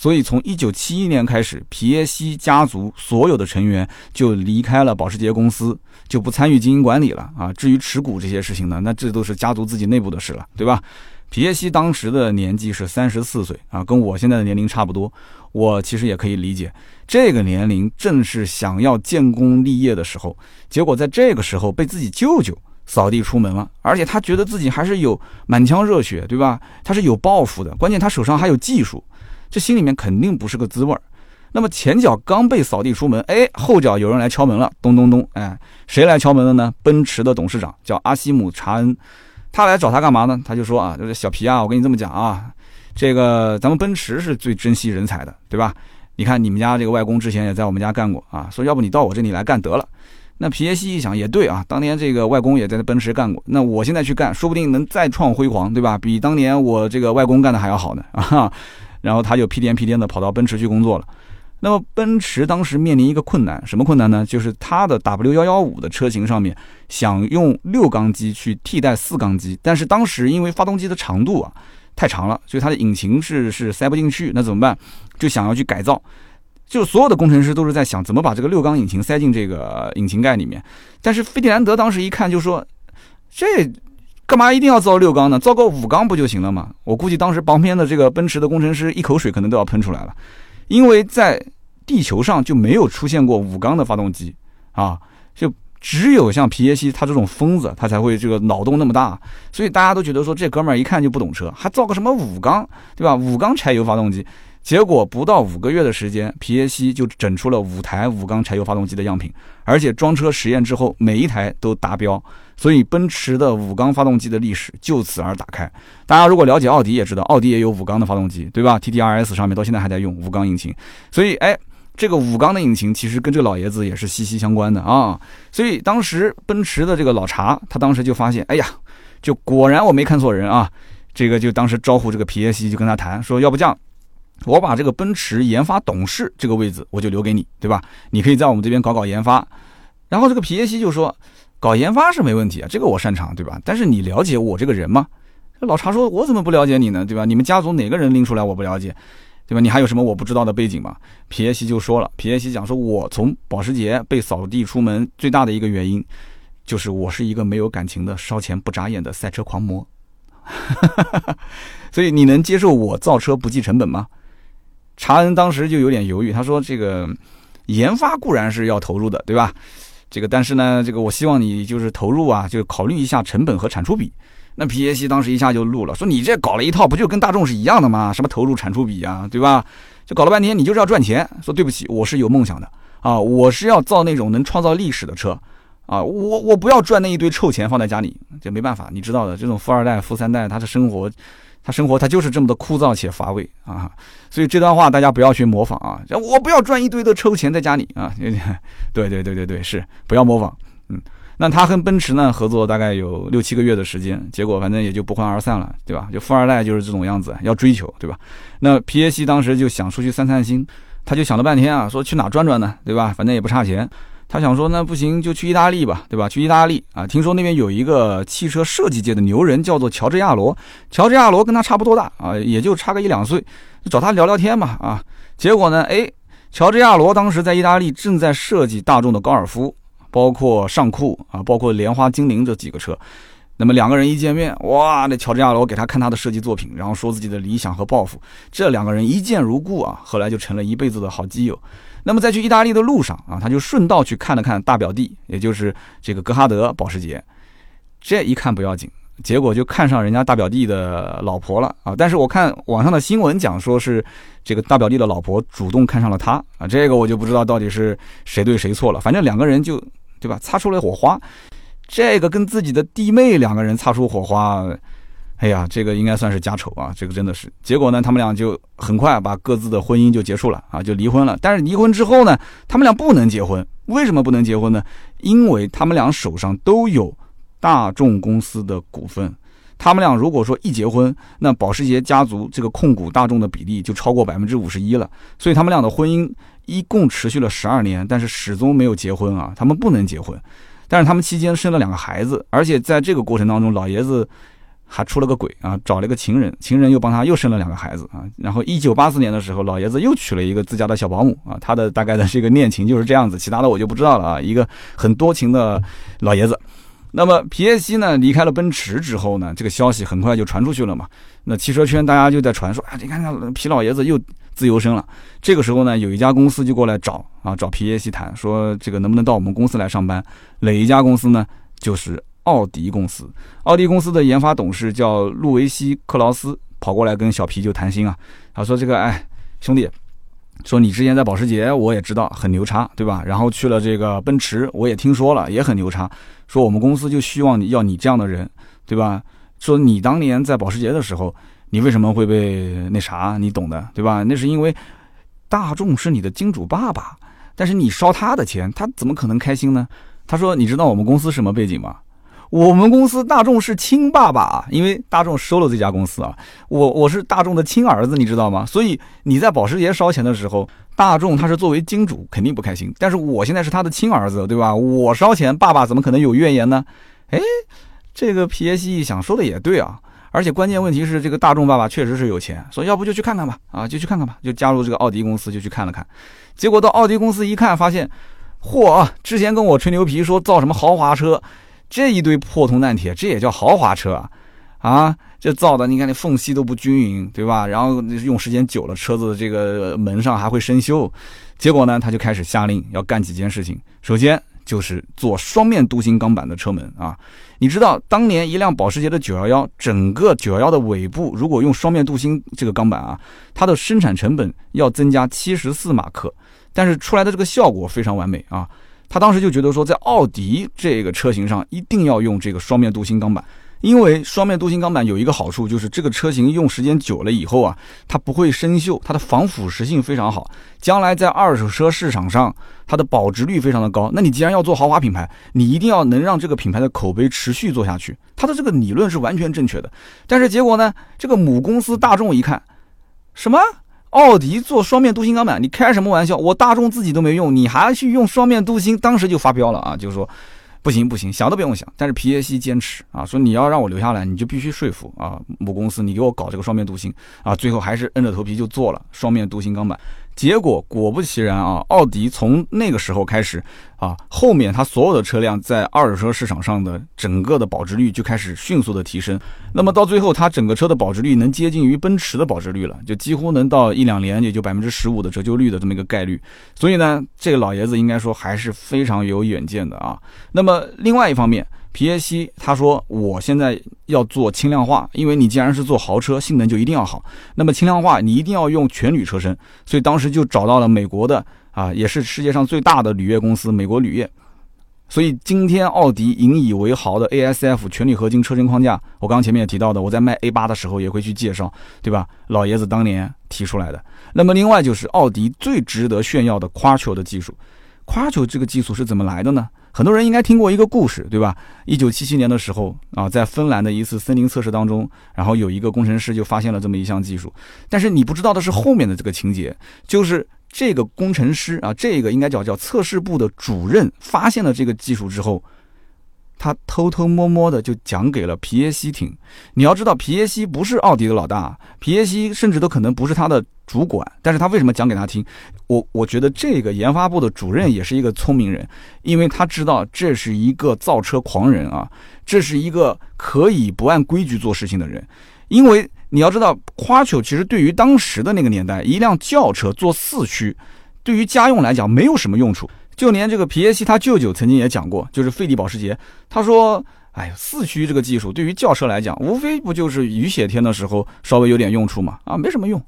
所以从一九七一年开始，皮耶希家族所有的成员就离开了保时捷公司，就不参与经营管理了啊。至于持股这些事情呢，那这都是家族自己内部的事了，对吧？皮耶希当时的年纪是三十四岁啊，跟我现在的年龄差不多。我其实也可以理解，这个年龄正是想要建功立业的时候。结果在这个时候被自己舅舅扫地出门了，而且他觉得自己还是有满腔热血，对吧？他是有抱负的，关键他手上还有技术，这心里面肯定不是个滋味儿。那么前脚刚被扫地出门，哎，后脚有人来敲门了，咚咚咚，哎，谁来敲门了呢？奔驰的董事长叫阿西姆查恩。他来找他干嘛呢？他就说啊，就是小皮啊，我跟你这么讲啊，这个咱们奔驰是最珍惜人才的，对吧？你看你们家这个外公之前也在我们家干过啊，说要不你到我这里来干得了。那皮耶希一想也对啊，当年这个外公也在奔驰干过，那我现在去干，说不定能再创辉煌，对吧？比当年我这个外公干的还要好呢啊。然后他就屁颠屁颠的跑到奔驰去工作了。那么奔驰当时面临一个困难，什么困难呢？就是它的 W 幺幺五的车型上面想用六缸机去替代四缸机，但是当时因为发动机的长度啊太长了，所以它的引擎是是塞不进去，那怎么办？就想要去改造，就所有的工程师都是在想怎么把这个六缸引擎塞进这个引擎盖里面。但是费迪南德当时一看就说，这干嘛一定要造六缸呢？造个五缸不就行了吗？我估计当时旁边的这个奔驰的工程师一口水可能都要喷出来了。因为在地球上就没有出现过五缸的发动机啊，就只有像皮耶希他这种疯子，他才会这个脑洞那么大，所以大家都觉得说这哥们儿一看就不懂车，还造个什么五缸，对吧？五缸柴油发动机，结果不到五个月的时间，皮耶希就整出了五台五缸柴油发动机的样品，而且装车实验之后，每一台都达标。所以奔驰的五缸发动机的历史就此而打开。大家如果了解奥迪，也知道奥迪也有五缸的发动机，对吧？T T R S 上面到现在还在用五缸引擎。所以，哎，这个五缸的引擎其实跟这个老爷子也是息息相关的啊。所以当时奔驰的这个老查，他当时就发现，哎呀，就果然我没看错人啊。这个就当时招呼这个皮耶希，就跟他谈说，要不这样，我把这个奔驰研发董事这个位置我就留给你，对吧？你可以在我们这边搞搞研发。然后这个皮耶希就说。搞研发是没问题啊，这个我擅长，对吧？但是你了解我这个人吗？老查说，我怎么不了解你呢？对吧？你们家族哪个人拎出来我不了解，对吧？你还有什么我不知道的背景吗？皮耶希就说了，皮耶希讲说，我从保时捷被扫地出门最大的一个原因，就是我是一个没有感情的烧钱不眨眼的赛车狂魔。所以你能接受我造车不计成本吗？查恩当时就有点犹豫，他说这个研发固然是要投入的，对吧？这个，但是呢，这个我希望你就是投入啊，就考虑一下成本和产出比。那皮耶希当时一下就怒了，说你这搞了一套，不就跟大众是一样的吗？什么投入产出比啊，对吧？就搞了半天，你就是要赚钱。说对不起，我是有梦想的啊，我是要造那种能创造历史的车啊，我我不要赚那一堆臭钱放在家里，这没办法，你知道的，这种富二代、富三代，他的生活。他生活他就是这么的枯燥且乏味啊，所以这段话大家不要去模仿啊！我不要赚一堆的臭钱在家里啊！对对对对对，是不要模仿。嗯，那他跟奔驰呢合作大概有六七个月的时间，结果反正也就不欢而散了，对吧？就富二代就是这种样子，要追求，对吧？那皮耶西当时就想出去散散心，他就想了半天啊，说去哪转转呢，对吧？反正也不差钱。他想说，那不行，就去意大利吧，对吧？去意大利啊，听说那边有一个汽车设计界的牛人，叫做乔治亚罗。乔治亚罗跟他差不多大啊，也就差个一两岁，就找他聊聊天嘛啊。结果呢，哎，乔治亚罗当时在意大利正在设计大众的高尔夫，包括尚酷啊，包括莲花精灵这几个车。那么两个人一见面，哇，那乔治亚罗给他看他的设计作品，然后说自己的理想和抱负，这两个人一见如故啊，后来就成了一辈子的好基友。那么在去意大利的路上啊，他就顺道去看了看大表弟，也就是这个格哈德保时捷。这一看不要紧，结果就看上人家大表弟的老婆了啊！但是我看网上的新闻讲说是这个大表弟的老婆主动看上了他啊，这个我就不知道到底是谁对谁错了。反正两个人就对吧，擦出了火花。这个跟自己的弟妹两个人擦出火花，哎呀，这个应该算是家丑啊！这个真的是。结果呢，他们俩就很快把各自的婚姻就结束了啊，就离婚了。但是离婚之后呢，他们俩不能结婚。为什么不能结婚呢？因为他们俩手上都有大众公司的股份。他们俩如果说一结婚，那保时捷家族这个控股大众的比例就超过百分之五十一了。所以他们俩的婚姻一共持续了十二年，但是始终没有结婚啊！他们不能结婚。但是他们期间生了两个孩子，而且在这个过程当中，老爷子还出了个轨啊，找了个情人，情人又帮他又生了两个孩子啊。然后一九八四年的时候，老爷子又娶了一个自家的小保姆啊。他的大概的这个恋情就是这样子，其他的我就不知道了啊。一个很多情的老爷子。那么皮耶西呢离开了奔驰之后呢，这个消息很快就传出去了嘛。那汽车圈大家就在传说啊，你看看皮老爷子又。自由身了，这个时候呢，有一家公司就过来找啊，找皮耶西谈，说这个能不能到我们公司来上班？哪一家公司呢？就是奥迪公司。奥迪公司的研发董事叫路维西克劳斯，跑过来跟小皮就谈心啊。他说：“这个，哎，兄弟，说你之前在保时捷，我也知道很牛叉，对吧？然后去了这个奔驰，我也听说了，也很牛叉。说我们公司就希望你要你这样的人，对吧？说你当年在保时捷的时候。”你为什么会被那啥？你懂的，对吧？那是因为大众是你的金主爸爸，但是你烧他的钱，他怎么可能开心呢？他说：“你知道我们公司什么背景吗？我们公司大众是亲爸爸啊，因为大众收了这家公司啊。我我是大众的亲儿子，你知道吗？所以你在保时捷烧钱的时候，大众他是作为金主肯定不开心。但是我现在是他的亲儿子，对吧？我烧钱，爸爸怎么可能有怨言呢？哎，这个皮耶西一想，说的也对啊。”而且关键问题是，这个大众爸爸确实是有钱，说要不就去看看吧，啊，就去看看吧，就加入这个奥迪公司，就去看了看。结果到奥迪公司一看，发现，嚯，之前跟我吹牛皮说造什么豪华车，这一堆破铜烂铁，这也叫豪华车啊？啊，这造的，你看那缝隙都不均匀，对吧？然后用时间久了，车子这个门上还会生锈。结果呢，他就开始下令要干几件事情。首先就是做双面镀锌钢板的车门啊。你知道当年一辆保时捷的911，整个911的尾部如果用双面镀锌这个钢板啊，它的生产成本要增加七十四马克，但是出来的这个效果非常完美啊。他当时就觉得说，在奥迪这个车型上一定要用这个双面镀锌钢板。因为双面镀锌钢板有一个好处，就是这个车型用时间久了以后啊，它不会生锈，它的防腐蚀性非常好，将来在二手车市场上，它的保值率非常的高。那你既然要做豪华品牌，你一定要能让这个品牌的口碑持续做下去。它的这个理论是完全正确的。但是结果呢，这个母公司大众一看，什么奥迪做双面镀锌钢板，你开什么玩笑？我大众自己都没用，你还去用双面镀锌？当时就发飙了啊，就是说。不行不行，想都不用想。但是皮耶西坚持啊，说你要让我留下来，你就必须说服啊母公司，你给我搞这个双面镀锌啊。最后还是硬着头皮就做了双面镀锌钢板。结果果不其然啊，奥迪从那个时候开始啊，后面它所有的车辆在二手车市场上的整个的保值率就开始迅速的提升。那么到最后，它整个车的保值率能接近于奔驰的保值率了，就几乎能到一两年也就百分之十五的折旧率的这么一个概率。所以呢，这个老爷子应该说还是非常有远见的啊。那么另外一方面。皮耶西他说：“我现在要做轻量化，因为你既然是做豪车，性能就一定要好。那么轻量化，你一定要用全铝车身。所以当时就找到了美国的啊，也是世界上最大的铝业公司——美国铝业。所以今天奥迪引以为豪的 ASF 全铝合金车身框架，我刚刚前面也提到的，我在卖 A 八的时候也会去介绍，对吧？老爷子当年提出来的。那么另外就是奥迪最值得炫耀的 Quattro 的技术，Quattro 这个技术是怎么来的呢？”很多人应该听过一个故事，对吧？一九七七年的时候啊，在芬兰的一次森林测试当中，然后有一个工程师就发现了这么一项技术。但是你不知道的是后面的这个情节，就是这个工程师啊，这个应该叫叫测试部的主任发现了这个技术之后，他偷偷摸摸的就讲给了皮耶西听。你要知道，皮耶西不是奥迪的老大，皮耶西甚至都可能不是他的主管。但是他为什么讲给他听？我我觉得这个研发部的主任也是一个聪明人，因为他知道这是一个造车狂人啊，这是一个可以不按规矩做事情的人。因为你要知道，夸丘其实对于当时的那个年代，一辆轿车做四驱，对于家用来讲没有什么用处。就连这个皮耶西他舅舅曾经也讲过，就是费迪保时捷，他说：“哎呀，四驱这个技术对于轿车来讲，无非不就是雨雪天的时候稍微有点用处嘛，啊，没什么用。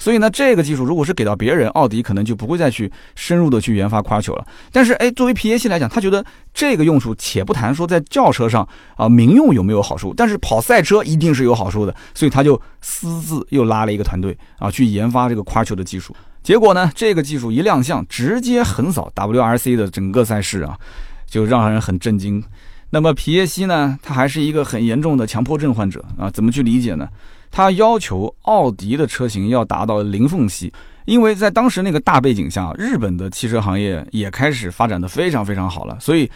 所以呢，这个技术如果是给到别人，奥迪可能就不会再去深入的去研发夸球了。但是，哎，作为皮耶西来讲，他觉得这个用处，且不谈说在轿车上啊民用有没有好处，但是跑赛车一定是有好处的，所以他就私自又拉了一个团队啊去研发这个夸球的技术。”结果呢，这个技术一亮相，直接横扫 WRC 的整个赛事啊，就让人很震惊。那么皮耶西呢，他还是一个很严重的强迫症患者啊。怎么去理解呢？他要求奥迪的车型要达到零缝隙，因为在当时那个大背景下，日本的汽车行业也开始发展的非常非常好了。所以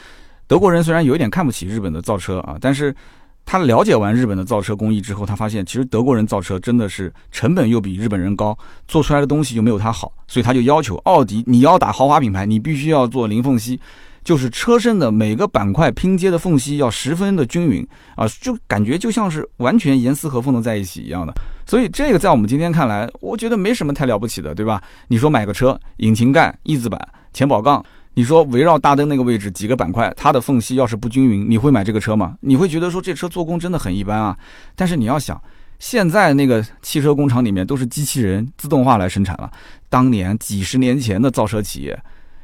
德国人虽然有一点看不起日本的造车啊，但是。他了解完日本的造车工艺之后，他发现其实德国人造车真的是成本又比日本人高，做出来的东西又没有他好，所以他就要求奥迪，你要打豪华品牌，你必须要做零缝隙，就是车身的每个板块拼接的缝隙要十分的均匀啊，就感觉就像是完全严丝合缝的在一起一样的。所以这个在我们今天看来，我觉得没什么太了不起的，对吧？你说买个车，引擎盖、翼子板、前保杠。你说围绕大灯那个位置几个板块，它的缝隙要是不均匀，你会买这个车吗？你会觉得说这车做工真的很一般啊。但是你要想，现在那个汽车工厂里面都是机器人自动化来生产了，当年几十年前的造车企业，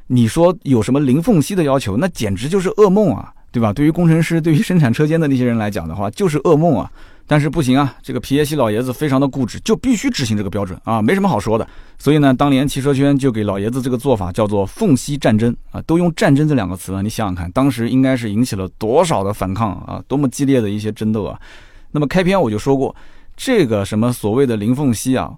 你说有什么零缝隙的要求，那简直就是噩梦啊，对吧？对于工程师，对于生产车间的那些人来讲的话，就是噩梦啊。但是不行啊，这个皮耶西老爷子非常的固执，就必须执行这个标准啊，没什么好说的。所以呢，当年汽车圈就给老爷子这个做法叫做“缝隙战争”啊，都用“战争”这两个词啊，你想想看，当时应该是引起了多少的反抗啊，多么激烈的一些争斗啊。那么开篇我就说过，这个什么所谓的零缝隙啊，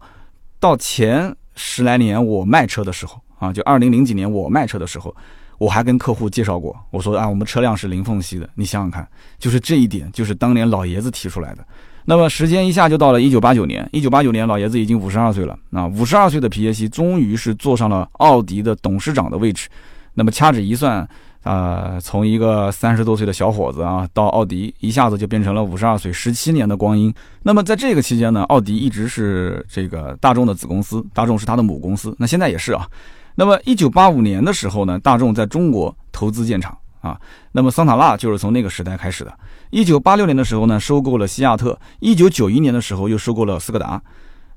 到前十来年我卖车的时候啊，就二零零几年我卖车的时候。我还跟客户介绍过，我说啊，我们车辆是零缝隙的。你想想看，就是这一点，就是当年老爷子提出来的。那么时间一下就到了一九八九年，一九八九年老爷子已经五十二岁了。啊，五十二岁的皮耶西终于是坐上了奥迪的董事长的位置。那么掐指一算，啊，从一个三十多岁的小伙子啊，到奥迪一下子就变成了五十二岁，十七年的光阴。那么在这个期间呢，奥迪一直是这个大众的子公司，大众是他的母公司。那现在也是啊。那么，一九八五年的时候呢，大众在中国投资建厂啊。那么桑塔纳就是从那个时代开始的。一九八六年的时候呢，收购了西亚特；一九九一年的时候又收购了斯柯达。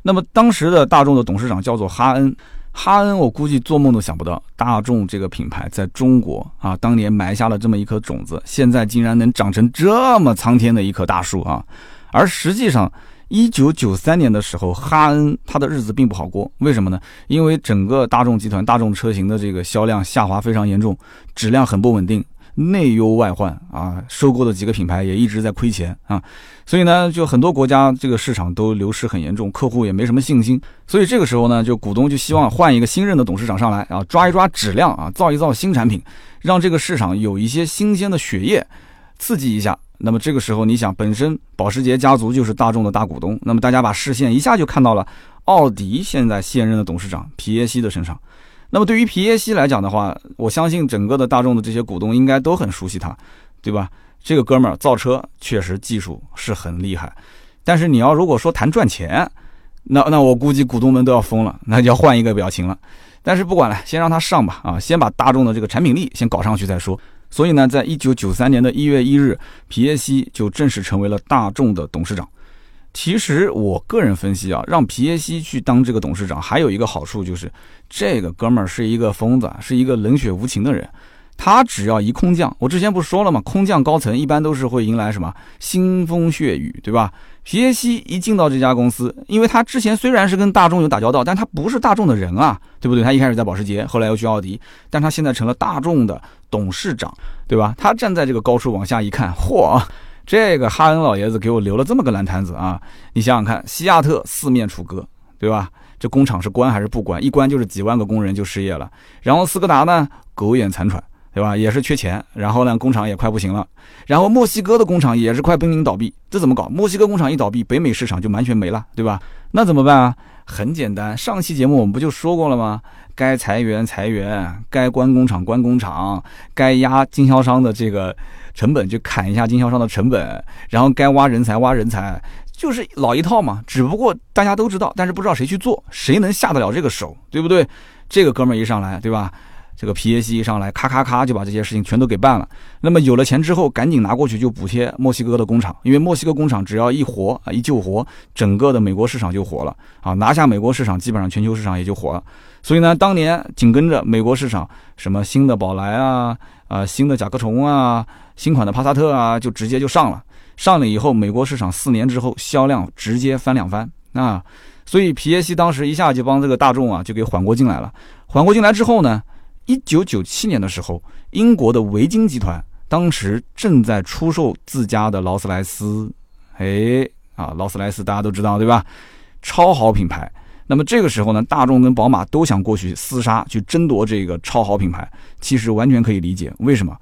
那么当时的大众的董事长叫做哈恩，哈恩我估计做梦都想不到，大众这个品牌在中国啊，当年埋下了这么一颗种子，现在竟然能长成这么苍天的一棵大树啊！而实际上，一九九三年的时候，哈恩他的日子并不好过，为什么呢？因为整个大众集团大众车型的这个销量下滑非常严重，质量很不稳定，内忧外患啊，收购的几个品牌也一直在亏钱啊，所以呢，就很多国家这个市场都流失很严重，客户也没什么信心，所以这个时候呢，就股东就希望换一个新任的董事长上来啊，抓一抓质量啊，造一造新产品，让这个市场有一些新鲜的血液，刺激一下。那么这个时候，你想，本身保时捷家族就是大众的大股东，那么大家把视线一下就看到了奥迪现在现任的董事长皮耶西的身上。那么对于皮耶西来讲的话，我相信整个的大众的这些股东应该都很熟悉他，对吧？这个哥们儿造车确实技术是很厉害，但是你要如果说谈赚钱，那那我估计股东们都要疯了，那就要换一个表情了。但是不管了，先让他上吧，啊，先把大众的这个产品力先搞上去再说。所以呢，在一九九三年的一月一日，皮耶西就正式成为了大众的董事长。其实我个人分析啊，让皮耶西去当这个董事长，还有一个好处就是，这个哥们儿是一个疯子，是一个冷血无情的人。他只要一空降，我之前不是说了吗？空降高层一般都是会迎来什么腥风血雨，对吧？皮耶西一进到这家公司，因为他之前虽然是跟大众有打交道，但他不是大众的人啊，对不对？他一开始在保时捷，后来又去奥迪，但他现在成了大众的董事长，对吧？他站在这个高处往下一看，嚯，这个哈恩老爷子给我留了这么个烂摊子啊！你想想看，西亚特四面楚歌，对吧？这工厂是关还是不关？一关就是几万个工人就失业了。然后斯柯达呢，苟延残喘。对吧？也是缺钱，然后呢，工厂也快不行了，然后墨西哥的工厂也是快濒临倒闭，这怎么搞？墨西哥工厂一倒闭，北美市场就完全没了，对吧？那怎么办啊？很简单，上期节目我们不就说过了吗？该裁员裁员，该关工厂关工厂，该压经销商的这个成本就砍一下经销商的成本，然后该挖人才挖人才，就是老一套嘛。只不过大家都知道，但是不知道谁去做，谁能下得了这个手，对不对？这个哥们儿一上来，对吧？这个皮耶西一上来，咔咔咔就把这些事情全都给办了。那么有了钱之后，赶紧拿过去就补贴墨西哥的工厂，因为墨西哥工厂只要一活啊，一救活，整个的美国市场就活了啊！拿下美国市场，基本上全球市场也就活了。所以呢，当年紧跟着美国市场，什么新的宝来啊，啊新的甲壳虫啊，新款的帕萨特啊，就直接就上了。上了以后，美国市场四年之后销量直接翻两番啊！所以皮耶西当时一下就帮这个大众啊就给缓过劲来了。缓过劲来之后呢？一九九七年的时候，英国的维京集团当时正在出售自家的劳斯莱斯，哎，啊，劳斯莱斯大家都知道对吧？超豪品牌。那么这个时候呢，大众跟宝马都想过去厮杀，去争夺这个超豪品牌。其实完全可以理解，为什么？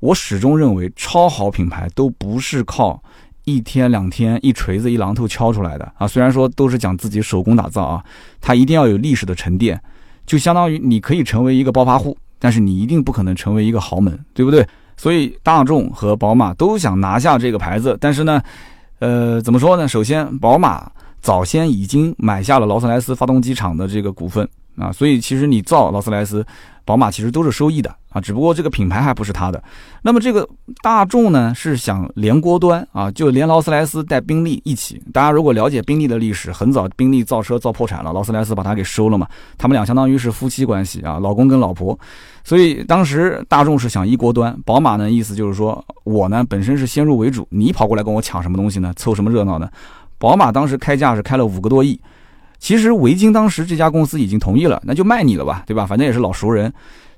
我始终认为，超豪品牌都不是靠一天两天一锤子一榔头敲出来的啊。虽然说都是讲自己手工打造啊，它一定要有历史的沉淀。就相当于你可以成为一个暴发户，但是你一定不可能成为一个豪门，对不对？所以大众和宝马都想拿下这个牌子，但是呢，呃，怎么说呢？首先，宝马早先已经买下了劳斯莱斯发动机厂的这个股份啊，所以其实你造劳斯莱斯。宝马其实都是收益的啊，只不过这个品牌还不是它的。那么这个大众呢，是想连锅端啊，就连劳斯莱斯带宾利一起。大家如果了解宾利的历史，很早宾利造车造破产了，劳斯莱斯把它给收了嘛。他们俩相当于是夫妻关系啊，老公跟老婆。所以当时大众是想一锅端，宝马呢意思就是说我呢本身是先入为主，你跑过来跟我抢什么东西呢？凑什么热闹呢？宝马当时开价是开了五个多亿。其实维京当时这家公司已经同意了，那就卖你了吧，对吧？反正也是老熟人。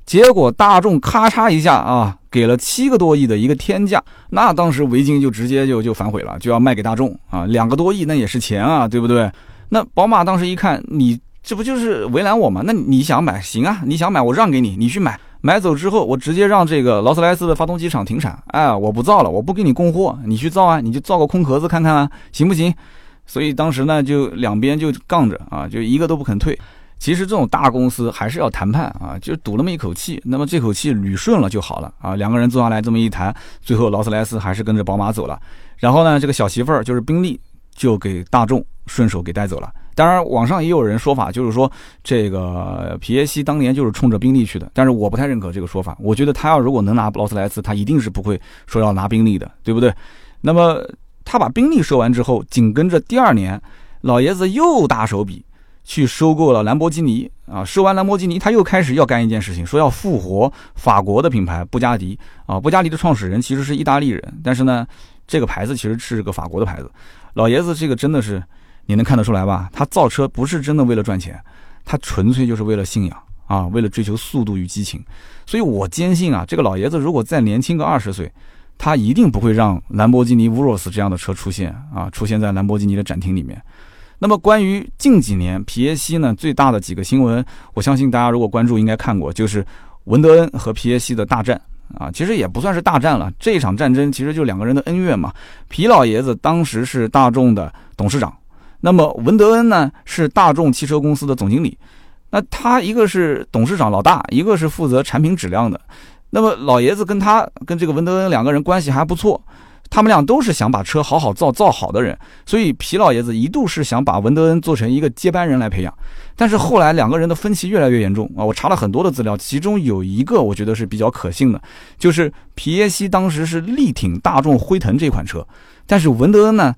结果大众咔嚓一下啊，给了七个多亿的一个天价，那当时维京就直接就就反悔了，就要卖给大众啊，两个多亿那也是钱啊，对不对？那宝马当时一看，你这不就是为难我吗？那你想买行啊，你想买我让给你，你去买，买走之后我直接让这个劳斯莱斯的发动机厂停产，哎，我不造了，我不给你供货，你去造啊，你就造个空壳子看看啊，行不行？所以当时呢，就两边就杠着啊，就一个都不肯退。其实这种大公司还是要谈判啊，就赌那么一口气。那么这口气捋顺了就好了啊。两个人坐下来这么一谈，最后劳斯莱斯还是跟着宝马走了。然后呢，这个小媳妇儿就是宾利，就给大众顺手给带走了。当然，网上也有人说法，就是说这个皮耶西当年就是冲着宾利去的。但是我不太认可这个说法。我觉得他要如果能拿劳斯莱斯，他一定是不会说要拿宾利的，对不对？那么。他把宾利收完之后，紧跟着第二年，老爷子又大手笔去收购了兰博基尼啊！收完兰博基尼，他又开始要干一件事情，说要复活法国的品牌布加迪啊！布加迪的创始人其实是意大利人，但是呢，这个牌子其实是个法国的牌子。老爷子这个真的是，你能看得出来吧？他造车不是真的为了赚钱，他纯粹就是为了信仰啊，为了追求速度与激情。所以我坚信啊，这个老爷子如果再年轻个二十岁。他一定不会让兰博基尼 Urus 这样的车出现啊，出现在兰博基尼的展厅里面。那么关于近几年皮耶西呢最大的几个新闻，我相信大家如果关注应该看过，就是文德恩和皮耶西的大战啊，其实也不算是大战了，这一场战争其实就两个人的恩怨嘛。皮老爷子当时是大众的董事长，那么文德恩呢是大众汽车公司的总经理，那他一个是董事长老大，一个是负责产品质量的。那么老爷子跟他跟这个文德恩两个人关系还不错，他们俩都是想把车好好造造好的人，所以皮老爷子一度是想把文德恩做成一个接班人来培养，但是后来两个人的分歧越来越严重啊！我查了很多的资料，其中有一个我觉得是比较可信的，就是皮耶西当时是力挺大众辉腾这款车，但是文德恩呢？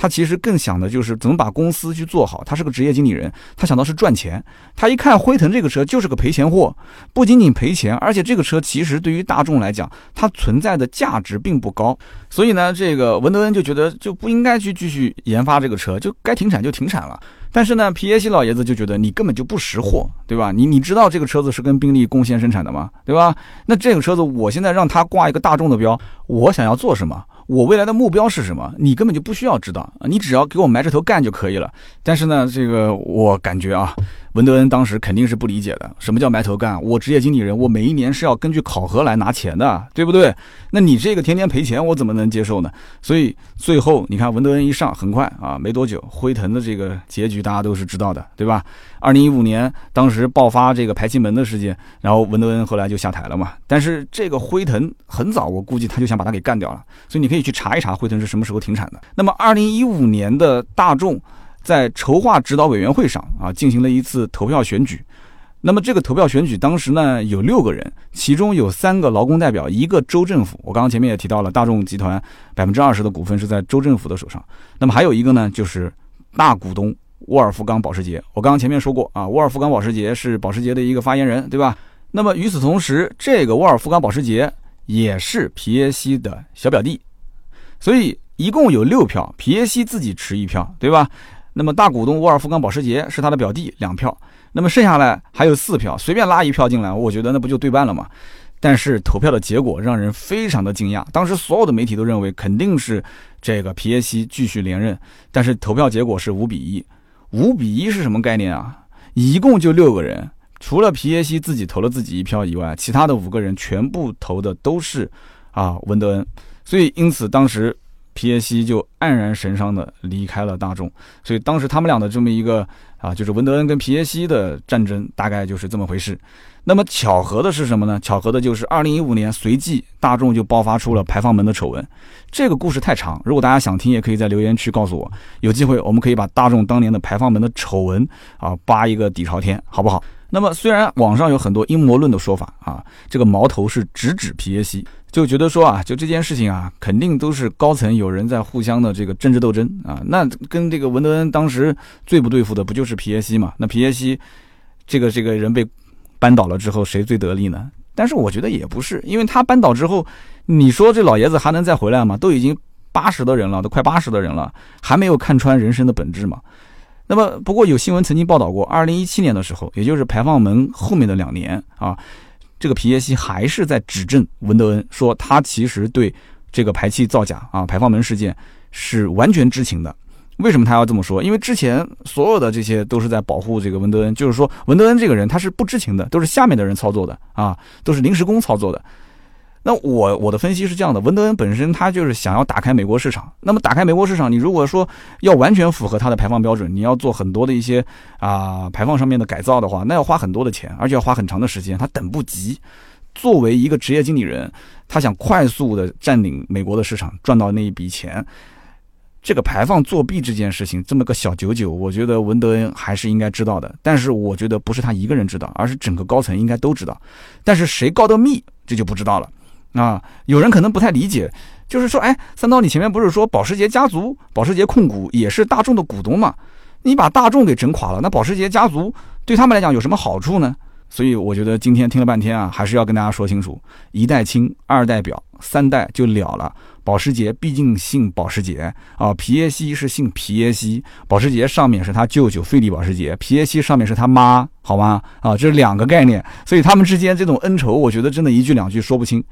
他其实更想的就是怎么把公司去做好。他是个职业经理人，他想到是赚钱。他一看辉腾这个车就是个赔钱货，不仅仅赔钱，而且这个车其实对于大众来讲，它存在的价值并不高。所以呢，这个文德恩就觉得就不应该去继续研发这个车，就该停产就停产了。但是呢，皮耶西老爷子就觉得你根本就不识货，对吧？你你知道这个车子是跟宾利共线生产的吗？对吧？那这个车子我现在让他挂一个大众的标，我想要做什么？我未来的目标是什么？你根本就不需要知道，你只要给我埋着头干就可以了。但是呢，这个我感觉啊，文德恩当时肯定是不理解的。什么叫埋头干？我职业经理人，我每一年是要根据考核来拿钱的，对不对？那你这个天天赔钱，我怎么能接受呢？所以最后你看，文德恩一上，很快啊，没多久，辉腾的这个结局大家都是知道的，对吧？二零一五年当时爆发这个排气门的事件，然后文德恩后来就下台了嘛。但是这个辉腾很早，我估计他就想把它给干掉了，所以你可以。去查一查辉腾是什么时候停产的。那么，二零一五年的大众在筹划指导委员会上啊，进行了一次投票选举。那么，这个投票选举当时呢，有六个人，其中有三个劳工代表，一个州政府。我刚刚前面也提到了，大众集团百分之二十的股份是在州政府的手上。那么还有一个呢，就是大股东沃尔夫冈保时捷。我刚刚前面说过啊，沃尔夫冈保时捷是保时捷的一个发言人，对吧？那么与此同时，这个沃尔夫冈保时捷也是皮耶西的小表弟。所以一共有六票，皮耶西自己持一票，对吧？那么大股东沃尔夫冈保时捷是他的表弟两票，那么剩下来还有四票，随便拉一票进来，我觉得那不就对半了吗？但是投票的结果让人非常的惊讶，当时所有的媒体都认为肯定是这个皮耶西继续连任，但是投票结果是五比一，五比一是什么概念啊？一共就六个人，除了皮耶西自己投了自己一票以外，其他的五个人全部投的都是啊文德恩。所以，因此当时皮耶西就黯然神伤的离开了大众。所以当时他们俩的这么一个啊，就是文德恩跟皮耶西的战争，大概就是这么回事。那么巧合的是什么呢？巧合的就是二零一五年，随即大众就爆发出了排放门的丑闻。这个故事太长，如果大家想听，也可以在留言区告诉我。有机会我们可以把大众当年的排放门的丑闻啊扒一个底朝天，好不好？那么虽然网上有很多阴谋论的说法啊，这个矛头是直指皮耶西。就觉得说啊，就这件事情啊，肯定都是高层有人在互相的这个政治斗争啊。那跟这个文德恩当时最不对付的不就是皮耶西嘛？那皮耶西这个这个人被扳倒了之后，谁最得利呢？但是我觉得也不是，因为他扳倒之后，你说这老爷子还能再回来吗？都已经八十的人了，都快八十的人了，还没有看穿人生的本质嘛？那么不过有新闻曾经报道过，二零一七年的时候，也就是排放门后面的两年啊。这个皮耶西还是在指证文德恩，说他其实对这个排气造假啊、排放门事件是完全知情的。为什么他要这么说？因为之前所有的这些都是在保护这个文德恩，就是说文德恩这个人他是不知情的，都是下面的人操作的啊，都是临时工操作的。那我我的分析是这样的，文德恩本身他就是想要打开美国市场。那么打开美国市场，你如果说要完全符合他的排放标准，你要做很多的一些啊排放上面的改造的话，那要花很多的钱，而且要花很长的时间，他等不及。作为一个职业经理人，他想快速的占领美国的市场，赚到那一笔钱。这个排放作弊这件事情，这么个小九九，我觉得文德恩还是应该知道的。但是我觉得不是他一个人知道，而是整个高层应该都知道。但是谁告的密，这就不知道了。啊，有人可能不太理解，就是说，哎，三刀，你前面不是说保时捷家族、保时捷控股也是大众的股东嘛？你把大众给整垮了，那保时捷家族对他们来讲有什么好处呢？所以我觉得今天听了半天啊，还是要跟大家说清楚：一代亲，二代表，三代就了了。保时捷毕竟姓保时捷啊，皮耶西是姓皮耶西，保时捷上面是他舅舅费利保时捷，皮耶西上面是他妈，好吗？啊，这是两个概念，所以他们之间这种恩仇，我觉得真的一句两句说不清。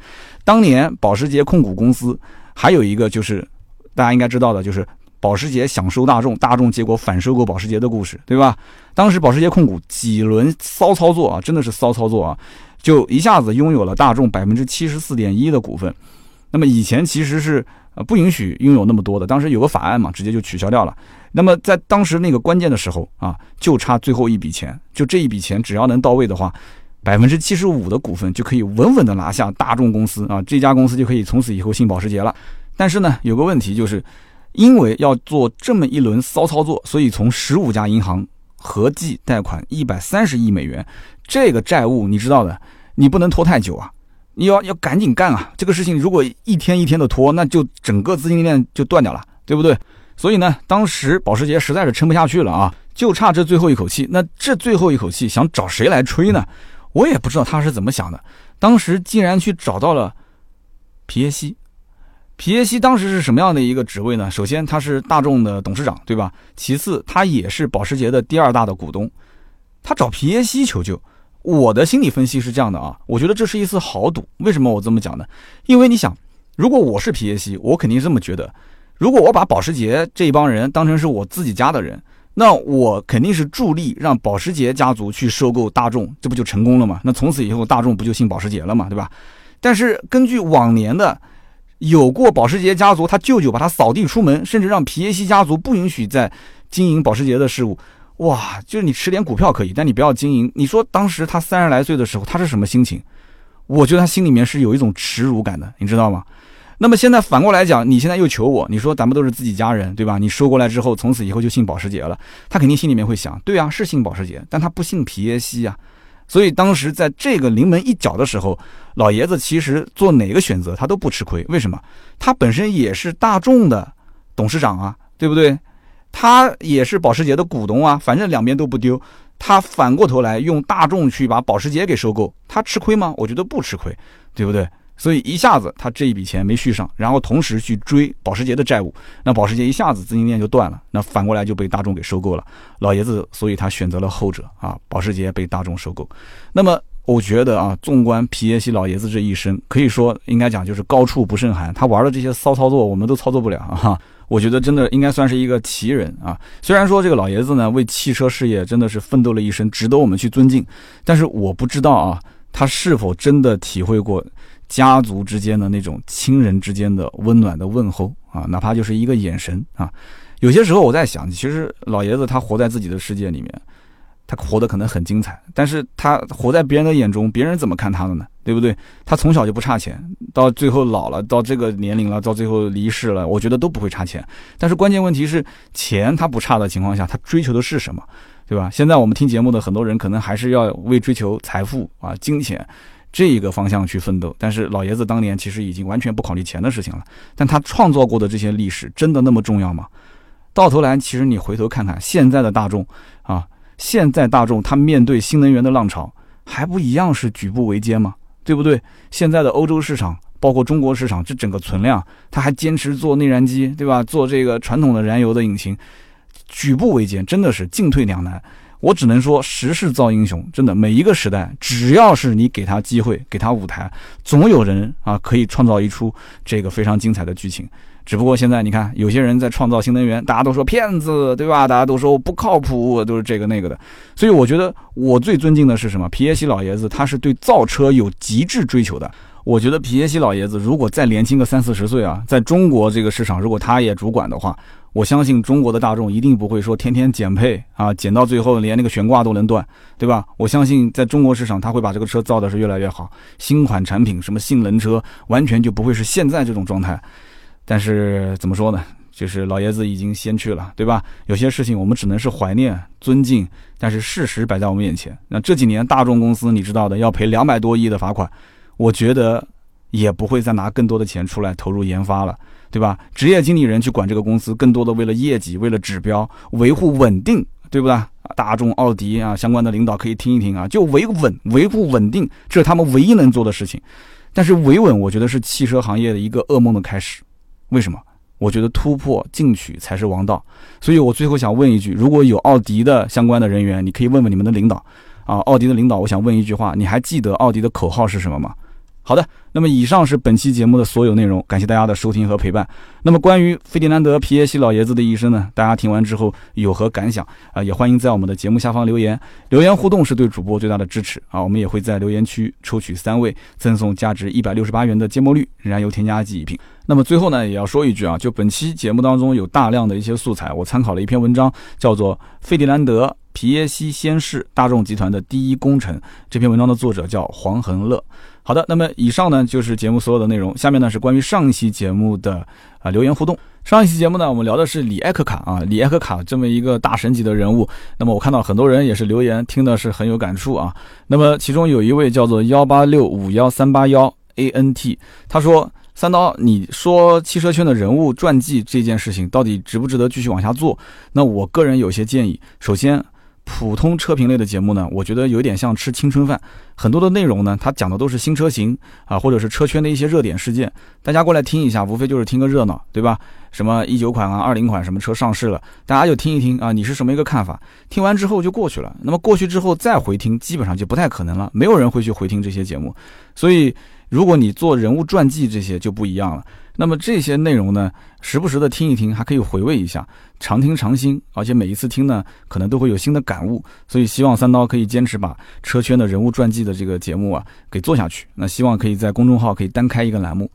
当年保时捷控股公司还有一个就是大家应该知道的，就是保时捷想收大众，大众结果反收购保时捷的故事，对吧？当时保时捷控股几轮骚操作啊，真的是骚操作啊，就一下子拥有了大众百分之七十四点一的股份。那么以前其实是呃不允许拥有那么多的，当时有个法案嘛，直接就取消掉了。那么在当时那个关键的时候啊，就差最后一笔钱，就这一笔钱只要能到位的话，百分之七十五的股份就可以稳稳的拿下大众公司啊，这家公司就可以从此以后信保时捷了。但是呢，有个问题就是，因为要做这么一轮骚操作，所以从十五家银行合计贷款一百三十亿美元，这个债务你知道的，你不能拖太久啊。你要要赶紧干啊！这个事情如果一天一天的拖，那就整个资金链就断掉了，对不对？所以呢，当时保时捷实在是撑不下去了啊，就差这最后一口气。那这最后一口气想找谁来吹呢？我也不知道他是怎么想的。当时竟然去找到了皮耶西。皮耶西当时是什么样的一个职位呢？首先他是大众的董事长，对吧？其次他也是保时捷的第二大的股东。他找皮耶西求救。我的心理分析是这样的啊，我觉得这是一次豪赌。为什么我这么讲呢？因为你想，如果我是皮耶西，我肯定这么觉得。如果我把保时捷这一帮人当成是我自己家的人，那我肯定是助力让保时捷家族去收购大众，这不就成功了吗？那从此以后大众不就姓保时捷了吗，对吧？但是根据往年的，有过保时捷家族，他舅舅把他扫地出门，甚至让皮耶西家族不允许再经营保时捷的事务。哇，就是你持点股票可以，但你不要经营。你说当时他三十来岁的时候，他是什么心情？我觉得他心里面是有一种耻辱感的，你知道吗？那么现在反过来讲，你现在又求我，你说咱们都是自己家人，对吧？你收过来之后，从此以后就信保时捷了，他肯定心里面会想，对啊，是信保时捷，但他不信皮耶西啊。所以当时在这个临门一脚的时候，老爷子其实做哪个选择他都不吃亏。为什么？他本身也是大众的董事长啊，对不对？他也是保时捷的股东啊，反正两边都不丢。他反过头来用大众去把保时捷给收购，他吃亏吗？我觉得不吃亏，对不对？所以一下子他这一笔钱没续上，然后同时去追保时捷的债务，那保时捷一下子资金链就断了，那反过来就被大众给收购了。老爷子，所以他选择了后者啊，保时捷被大众收购。那么我觉得啊，纵观皮耶西老爷子这一生，可以说应该讲就是高处不胜寒，他玩的这些骚操作我们都操作不了啊。我觉得真的应该算是一个奇人啊！虽然说这个老爷子呢为汽车事业真的是奋斗了一生，值得我们去尊敬，但是我不知道啊，他是否真的体会过家族之间的那种亲人之间的温暖的问候啊，哪怕就是一个眼神啊。有些时候我在想，其实老爷子他活在自己的世界里面。他活得可能很精彩，但是他活在别人的眼中，别人怎么看他的呢？对不对？他从小就不差钱，到最后老了，到这个年龄了，到最后离世了，我觉得都不会差钱。但是关键问题是，钱他不差的情况下，他追求的是什么？对吧？现在我们听节目的很多人，可能还是要为追求财富啊、金钱这一个方向去奋斗。但是老爷子当年其实已经完全不考虑钱的事情了。但他创造过的这些历史，真的那么重要吗？到头来，其实你回头看看现在的大众啊。现在大众他面对新能源的浪潮，还不一样是举步维艰吗？对不对？现在的欧洲市场，包括中国市场，这整个存量，他还坚持做内燃机，对吧？做这个传统的燃油的引擎，举步维艰，真的是进退两难。我只能说，时势造英雄，真的，每一个时代，只要是你给他机会，给他舞台，总有人啊可以创造一出这个非常精彩的剧情。只不过现在你看，有些人在创造新能源，大家都说骗子，对吧？大家都说不靠谱，都是这个那个的。所以我觉得我最尊敬的是什么？皮耶西老爷子，他是对造车有极致追求的。我觉得皮耶西老爷子如果再年轻个三四十岁啊，在中国这个市场，如果他也主管的话，我相信中国的大众一定不会说天天减配啊，减到最后连那个悬挂都能断，对吧？我相信在中国市场，他会把这个车造的是越来越好，新款产品什么性能车，完全就不会是现在这种状态。但是怎么说呢？就是老爷子已经先去了，对吧？有些事情我们只能是怀念、尊敬，但是事实摆在我们眼前。那这几年大众公司你知道的，要赔两百多亿的罚款，我觉得也不会再拿更多的钱出来投入研发了，对吧？职业经理人去管这个公司，更多的为了业绩、为了指标、维护稳定，对不对？大众、奥迪啊，相关的领导可以听一听啊，就维稳、维护稳定，这是他们唯一能做的事情。但是维稳，我觉得是汽车行业的一个噩梦的开始。为什么？我觉得突破进取才是王道。所以我最后想问一句：如果有奥迪的相关的人员，你可以问问你们的领导啊。奥迪的领导，我想问一句话：你还记得奥迪的口号是什么吗？好的，那么以上是本期节目的所有内容，感谢大家的收听和陪伴。那么关于费迪南德皮耶西老爷子的一生呢？大家听完之后有何感想啊？也欢迎在我们的节目下方留言，留言互动是对主播最大的支持啊！我们也会在留言区抽取三位，赠送价值一百六十八元的芥末绿燃油添加剂一瓶。那么最后呢，也要说一句啊，就本期节目当中有大量的一些素材，我参考了一篇文章，叫做《费迪南德皮耶西先世大众集团的第一功臣》。这篇文章的作者叫黄恒乐。好的，那么以上呢就是节目所有的内容。下面呢是关于上一期节目的啊留言互动。上一期节目呢，我们聊的是李艾克卡啊，李艾克卡这么一个大神级的人物。那么我看到很多人也是留言，听的是很有感触啊。那么其中有一位叫做幺八六五幺三八幺 A N T，他说：“三刀，你说汽车圈的人物传记这件事情到底值不值得继续往下做？那我个人有些建议。首先。”普通车评类的节目呢，我觉得有点像吃青春饭，很多的内容呢，它讲的都是新车型啊，或者是车圈的一些热点事件，大家过来听一下，无非就是听个热闹，对吧？什么一九款啊、二零款什么车上市了，大家就听一听啊，你是什么一个看法？听完之后就过去了。那么过去之后再回听，基本上就不太可能了，没有人会去回听这些节目。所以如果你做人物传记这些就不一样了。那么这些内容呢，时不时的听一听，还可以回味一下，常听常新，而且每一次听呢，可能都会有新的感悟。所以希望三刀可以坚持把车圈的人物传记的这个节目啊给做下去。那希望可以在公众号可以单开一个栏目。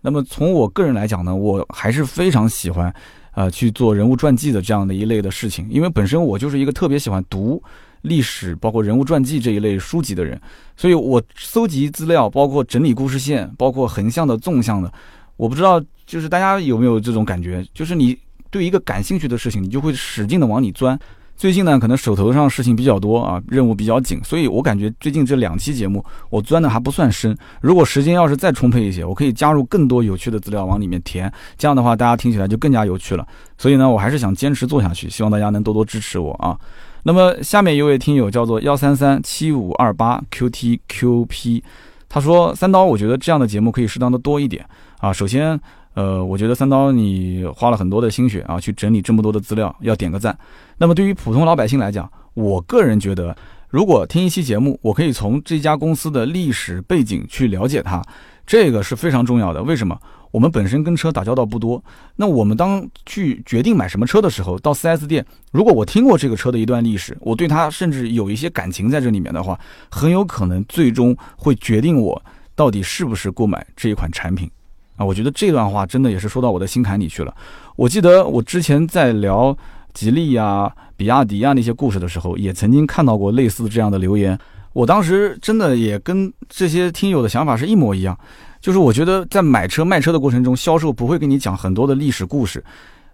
那么从我个人来讲呢，我还是非常喜欢，呃，去做人物传记的这样的一类的事情，因为本身我就是一个特别喜欢读历史，包括人物传记这一类书籍的人，所以我搜集资料，包括整理故事线，包括横向的、纵向的。我不知道，就是大家有没有这种感觉，就是你对一个感兴趣的事情，你就会使劲的往里钻。最近呢，可能手头上事情比较多啊，任务比较紧，所以我感觉最近这两期节目我钻的还不算深。如果时间要是再充沛一些，我可以加入更多有趣的资料往里面填，这样的话大家听起来就更加有趣了。所以呢，我还是想坚持做下去，希望大家能多多支持我啊。那么下面一位听友叫做幺三三七五二八 qtqp，他说三刀，我觉得这样的节目可以适当的多一点。啊，首先，呃，我觉得三刀你花了很多的心血啊，去整理这么多的资料，要点个赞。那么对于普通老百姓来讲，我个人觉得，如果听一期节目，我可以从这家公司的历史背景去了解它，这个是非常重要的。为什么？我们本身跟车打交道不多，那我们当去决定买什么车的时候，到 4S 店，如果我听过这个车的一段历史，我对它甚至有一些感情在这里面的话，很有可能最终会决定我到底是不是购买这一款产品。啊，我觉得这段话真的也是说到我的心坎里去了。我记得我之前在聊吉利呀、比亚迪呀那些故事的时候，也曾经看到过类似这样的留言。我当时真的也跟这些听友的想法是一模一样，就是我觉得在买车卖车的过程中，销售不会跟你讲很多的历史故事。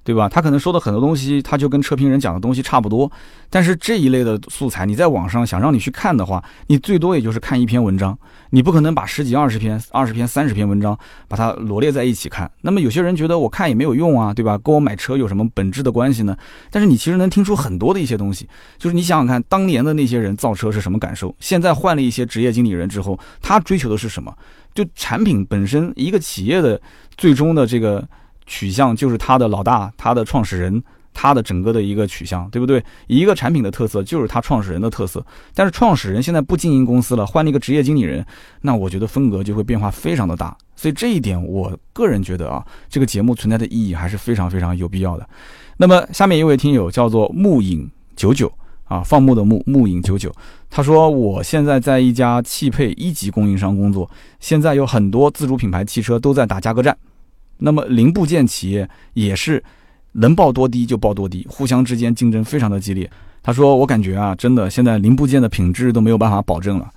对吧？他可能说的很多东西，他就跟车评人讲的东西差不多。但是这一类的素材，你在网上想让你去看的话，你最多也就是看一篇文章，你不可能把十几、二十篇、二十篇、三十篇文章把它罗列在一起看。那么有些人觉得我看也没有用啊，对吧？跟我买车有什么本质的关系呢？但是你其实能听出很多的一些东西，就是你想想看，当年的那些人造车是什么感受？现在换了一些职业经理人之后，他追求的是什么？就产品本身，一个企业的最终的这个。取向就是他的老大，他的创始人，他的整个的一个取向，对不对？一个产品的特色就是他创始人的特色。但是创始人现在不经营公司了，换了一个职业经理人，那我觉得风格就会变化非常的大。所以这一点，我个人觉得啊，这个节目存在的意义还是非常非常有必要的。那么下面一位听友叫做木影九九啊，放牧的牧，木影九九，他说我现在在一家汽配一级供应商工作，现在有很多自主品牌汽车都在打价格战。那么零部件企业也是能报多低就报多低，互相之间竞争非常的激烈。他说：“我感觉啊，真的现在零部件的品质都没有办法保证了。”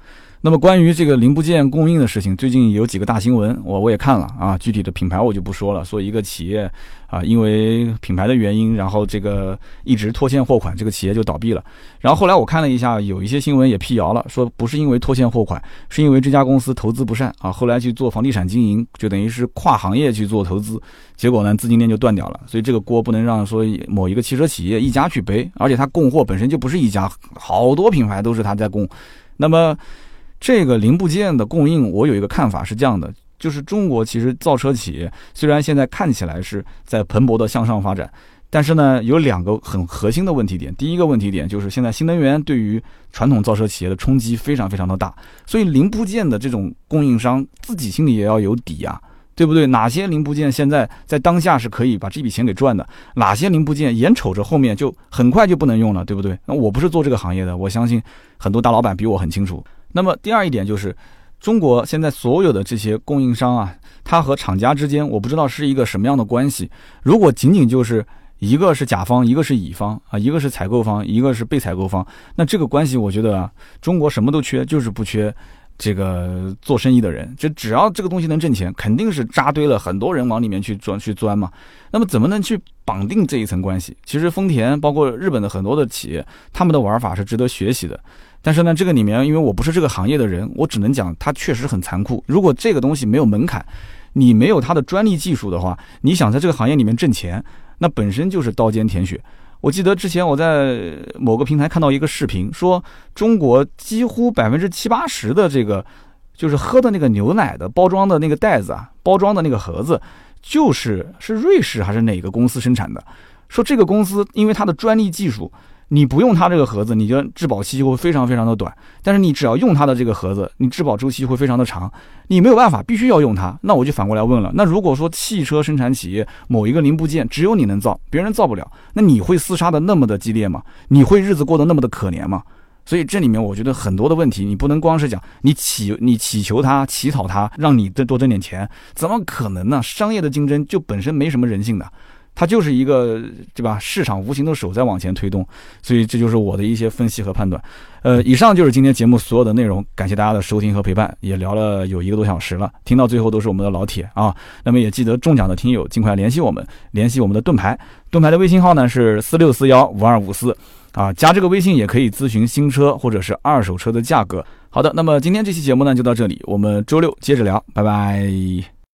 那么关于这个零部件供应的事情，最近有几个大新闻，我我也看了啊。具体的品牌我就不说了，说一个企业啊，因为品牌的原因，然后这个一直拖欠货款，这个企业就倒闭了。然后后来我看了一下，有一些新闻也辟谣了，说不是因为拖欠货款，是因为这家公司投资不善啊。后来去做房地产经营，就等于是跨行业去做投资，结果呢资金链就断掉了。所以这个锅不能让说某一个汽车企业一家去背，而且它供货本身就不是一家，好多品牌都是他在供。那么。这个零部件的供应，我有一个看法是这样的，就是中国其实造车企业虽然现在看起来是在蓬勃的向上发展，但是呢，有两个很核心的问题点。第一个问题点就是现在新能源对于传统造车企业的冲击非常非常的大，所以零部件的这种供应商自己心里也要有底呀，对不对？哪些零部件现在在当下是可以把这笔钱给赚的？哪些零部件眼瞅着后面就很快就不能用了，对不对？那我不是做这个行业的，我相信很多大老板比我很清楚。那么第二一点就是，中国现在所有的这些供应商啊，它和厂家之间，我不知道是一个什么样的关系。如果仅仅就是一个是甲方，一个是乙方啊，一个是采购方，一个是被采购方，那这个关系，我觉得啊，中国什么都缺，就是不缺这个做生意的人。就只要这个东西能挣钱，肯定是扎堆了很多人往里面去钻去钻嘛。那么怎么能去绑定这一层关系？其实丰田包括日本的很多的企业，他们的玩法是值得学习的。但是呢，这个里面，因为我不是这个行业的人，我只能讲它确实很残酷。如果这个东西没有门槛，你没有它的专利技术的话，你想在这个行业里面挣钱，那本身就是刀尖舔血。我记得之前我在某个平台看到一个视频，说中国几乎百分之七八十的这个就是喝的那个牛奶的包装的那个袋子啊，包装的那个盒子，就是是瑞士还是哪个公司生产的？说这个公司因为它的专利技术。你不用它这个盒子，你的质保期就会非常非常的短。但是你只要用它的这个盒子，你质保周期会非常的长。你没有办法，必须要用它。那我就反过来问了，那如果说汽车生产企业某一个零部件只有你能造，别人造不了，那你会厮杀的那么的激烈吗？你会日子过得那么的可怜吗？所以这里面我觉得很多的问题，你不能光是讲你祈你祈求他乞讨他，让你再多挣点钱，怎么可能呢？商业的竞争就本身没什么人性的。它就是一个对吧？市场无形的手在往前推动，所以这就是我的一些分析和判断。呃，以上就是今天节目所有的内容，感谢大家的收听和陪伴，也聊了有一个多小时了，听到最后都是我们的老铁啊。那么也记得中奖的听友尽快联系我们，联系我们的盾牌，盾牌的微信号呢是四六四幺五二五四啊，加这个微信也可以咨询新车或者是二手车的价格。好的，那么今天这期节目呢就到这里，我们周六接着聊，拜拜。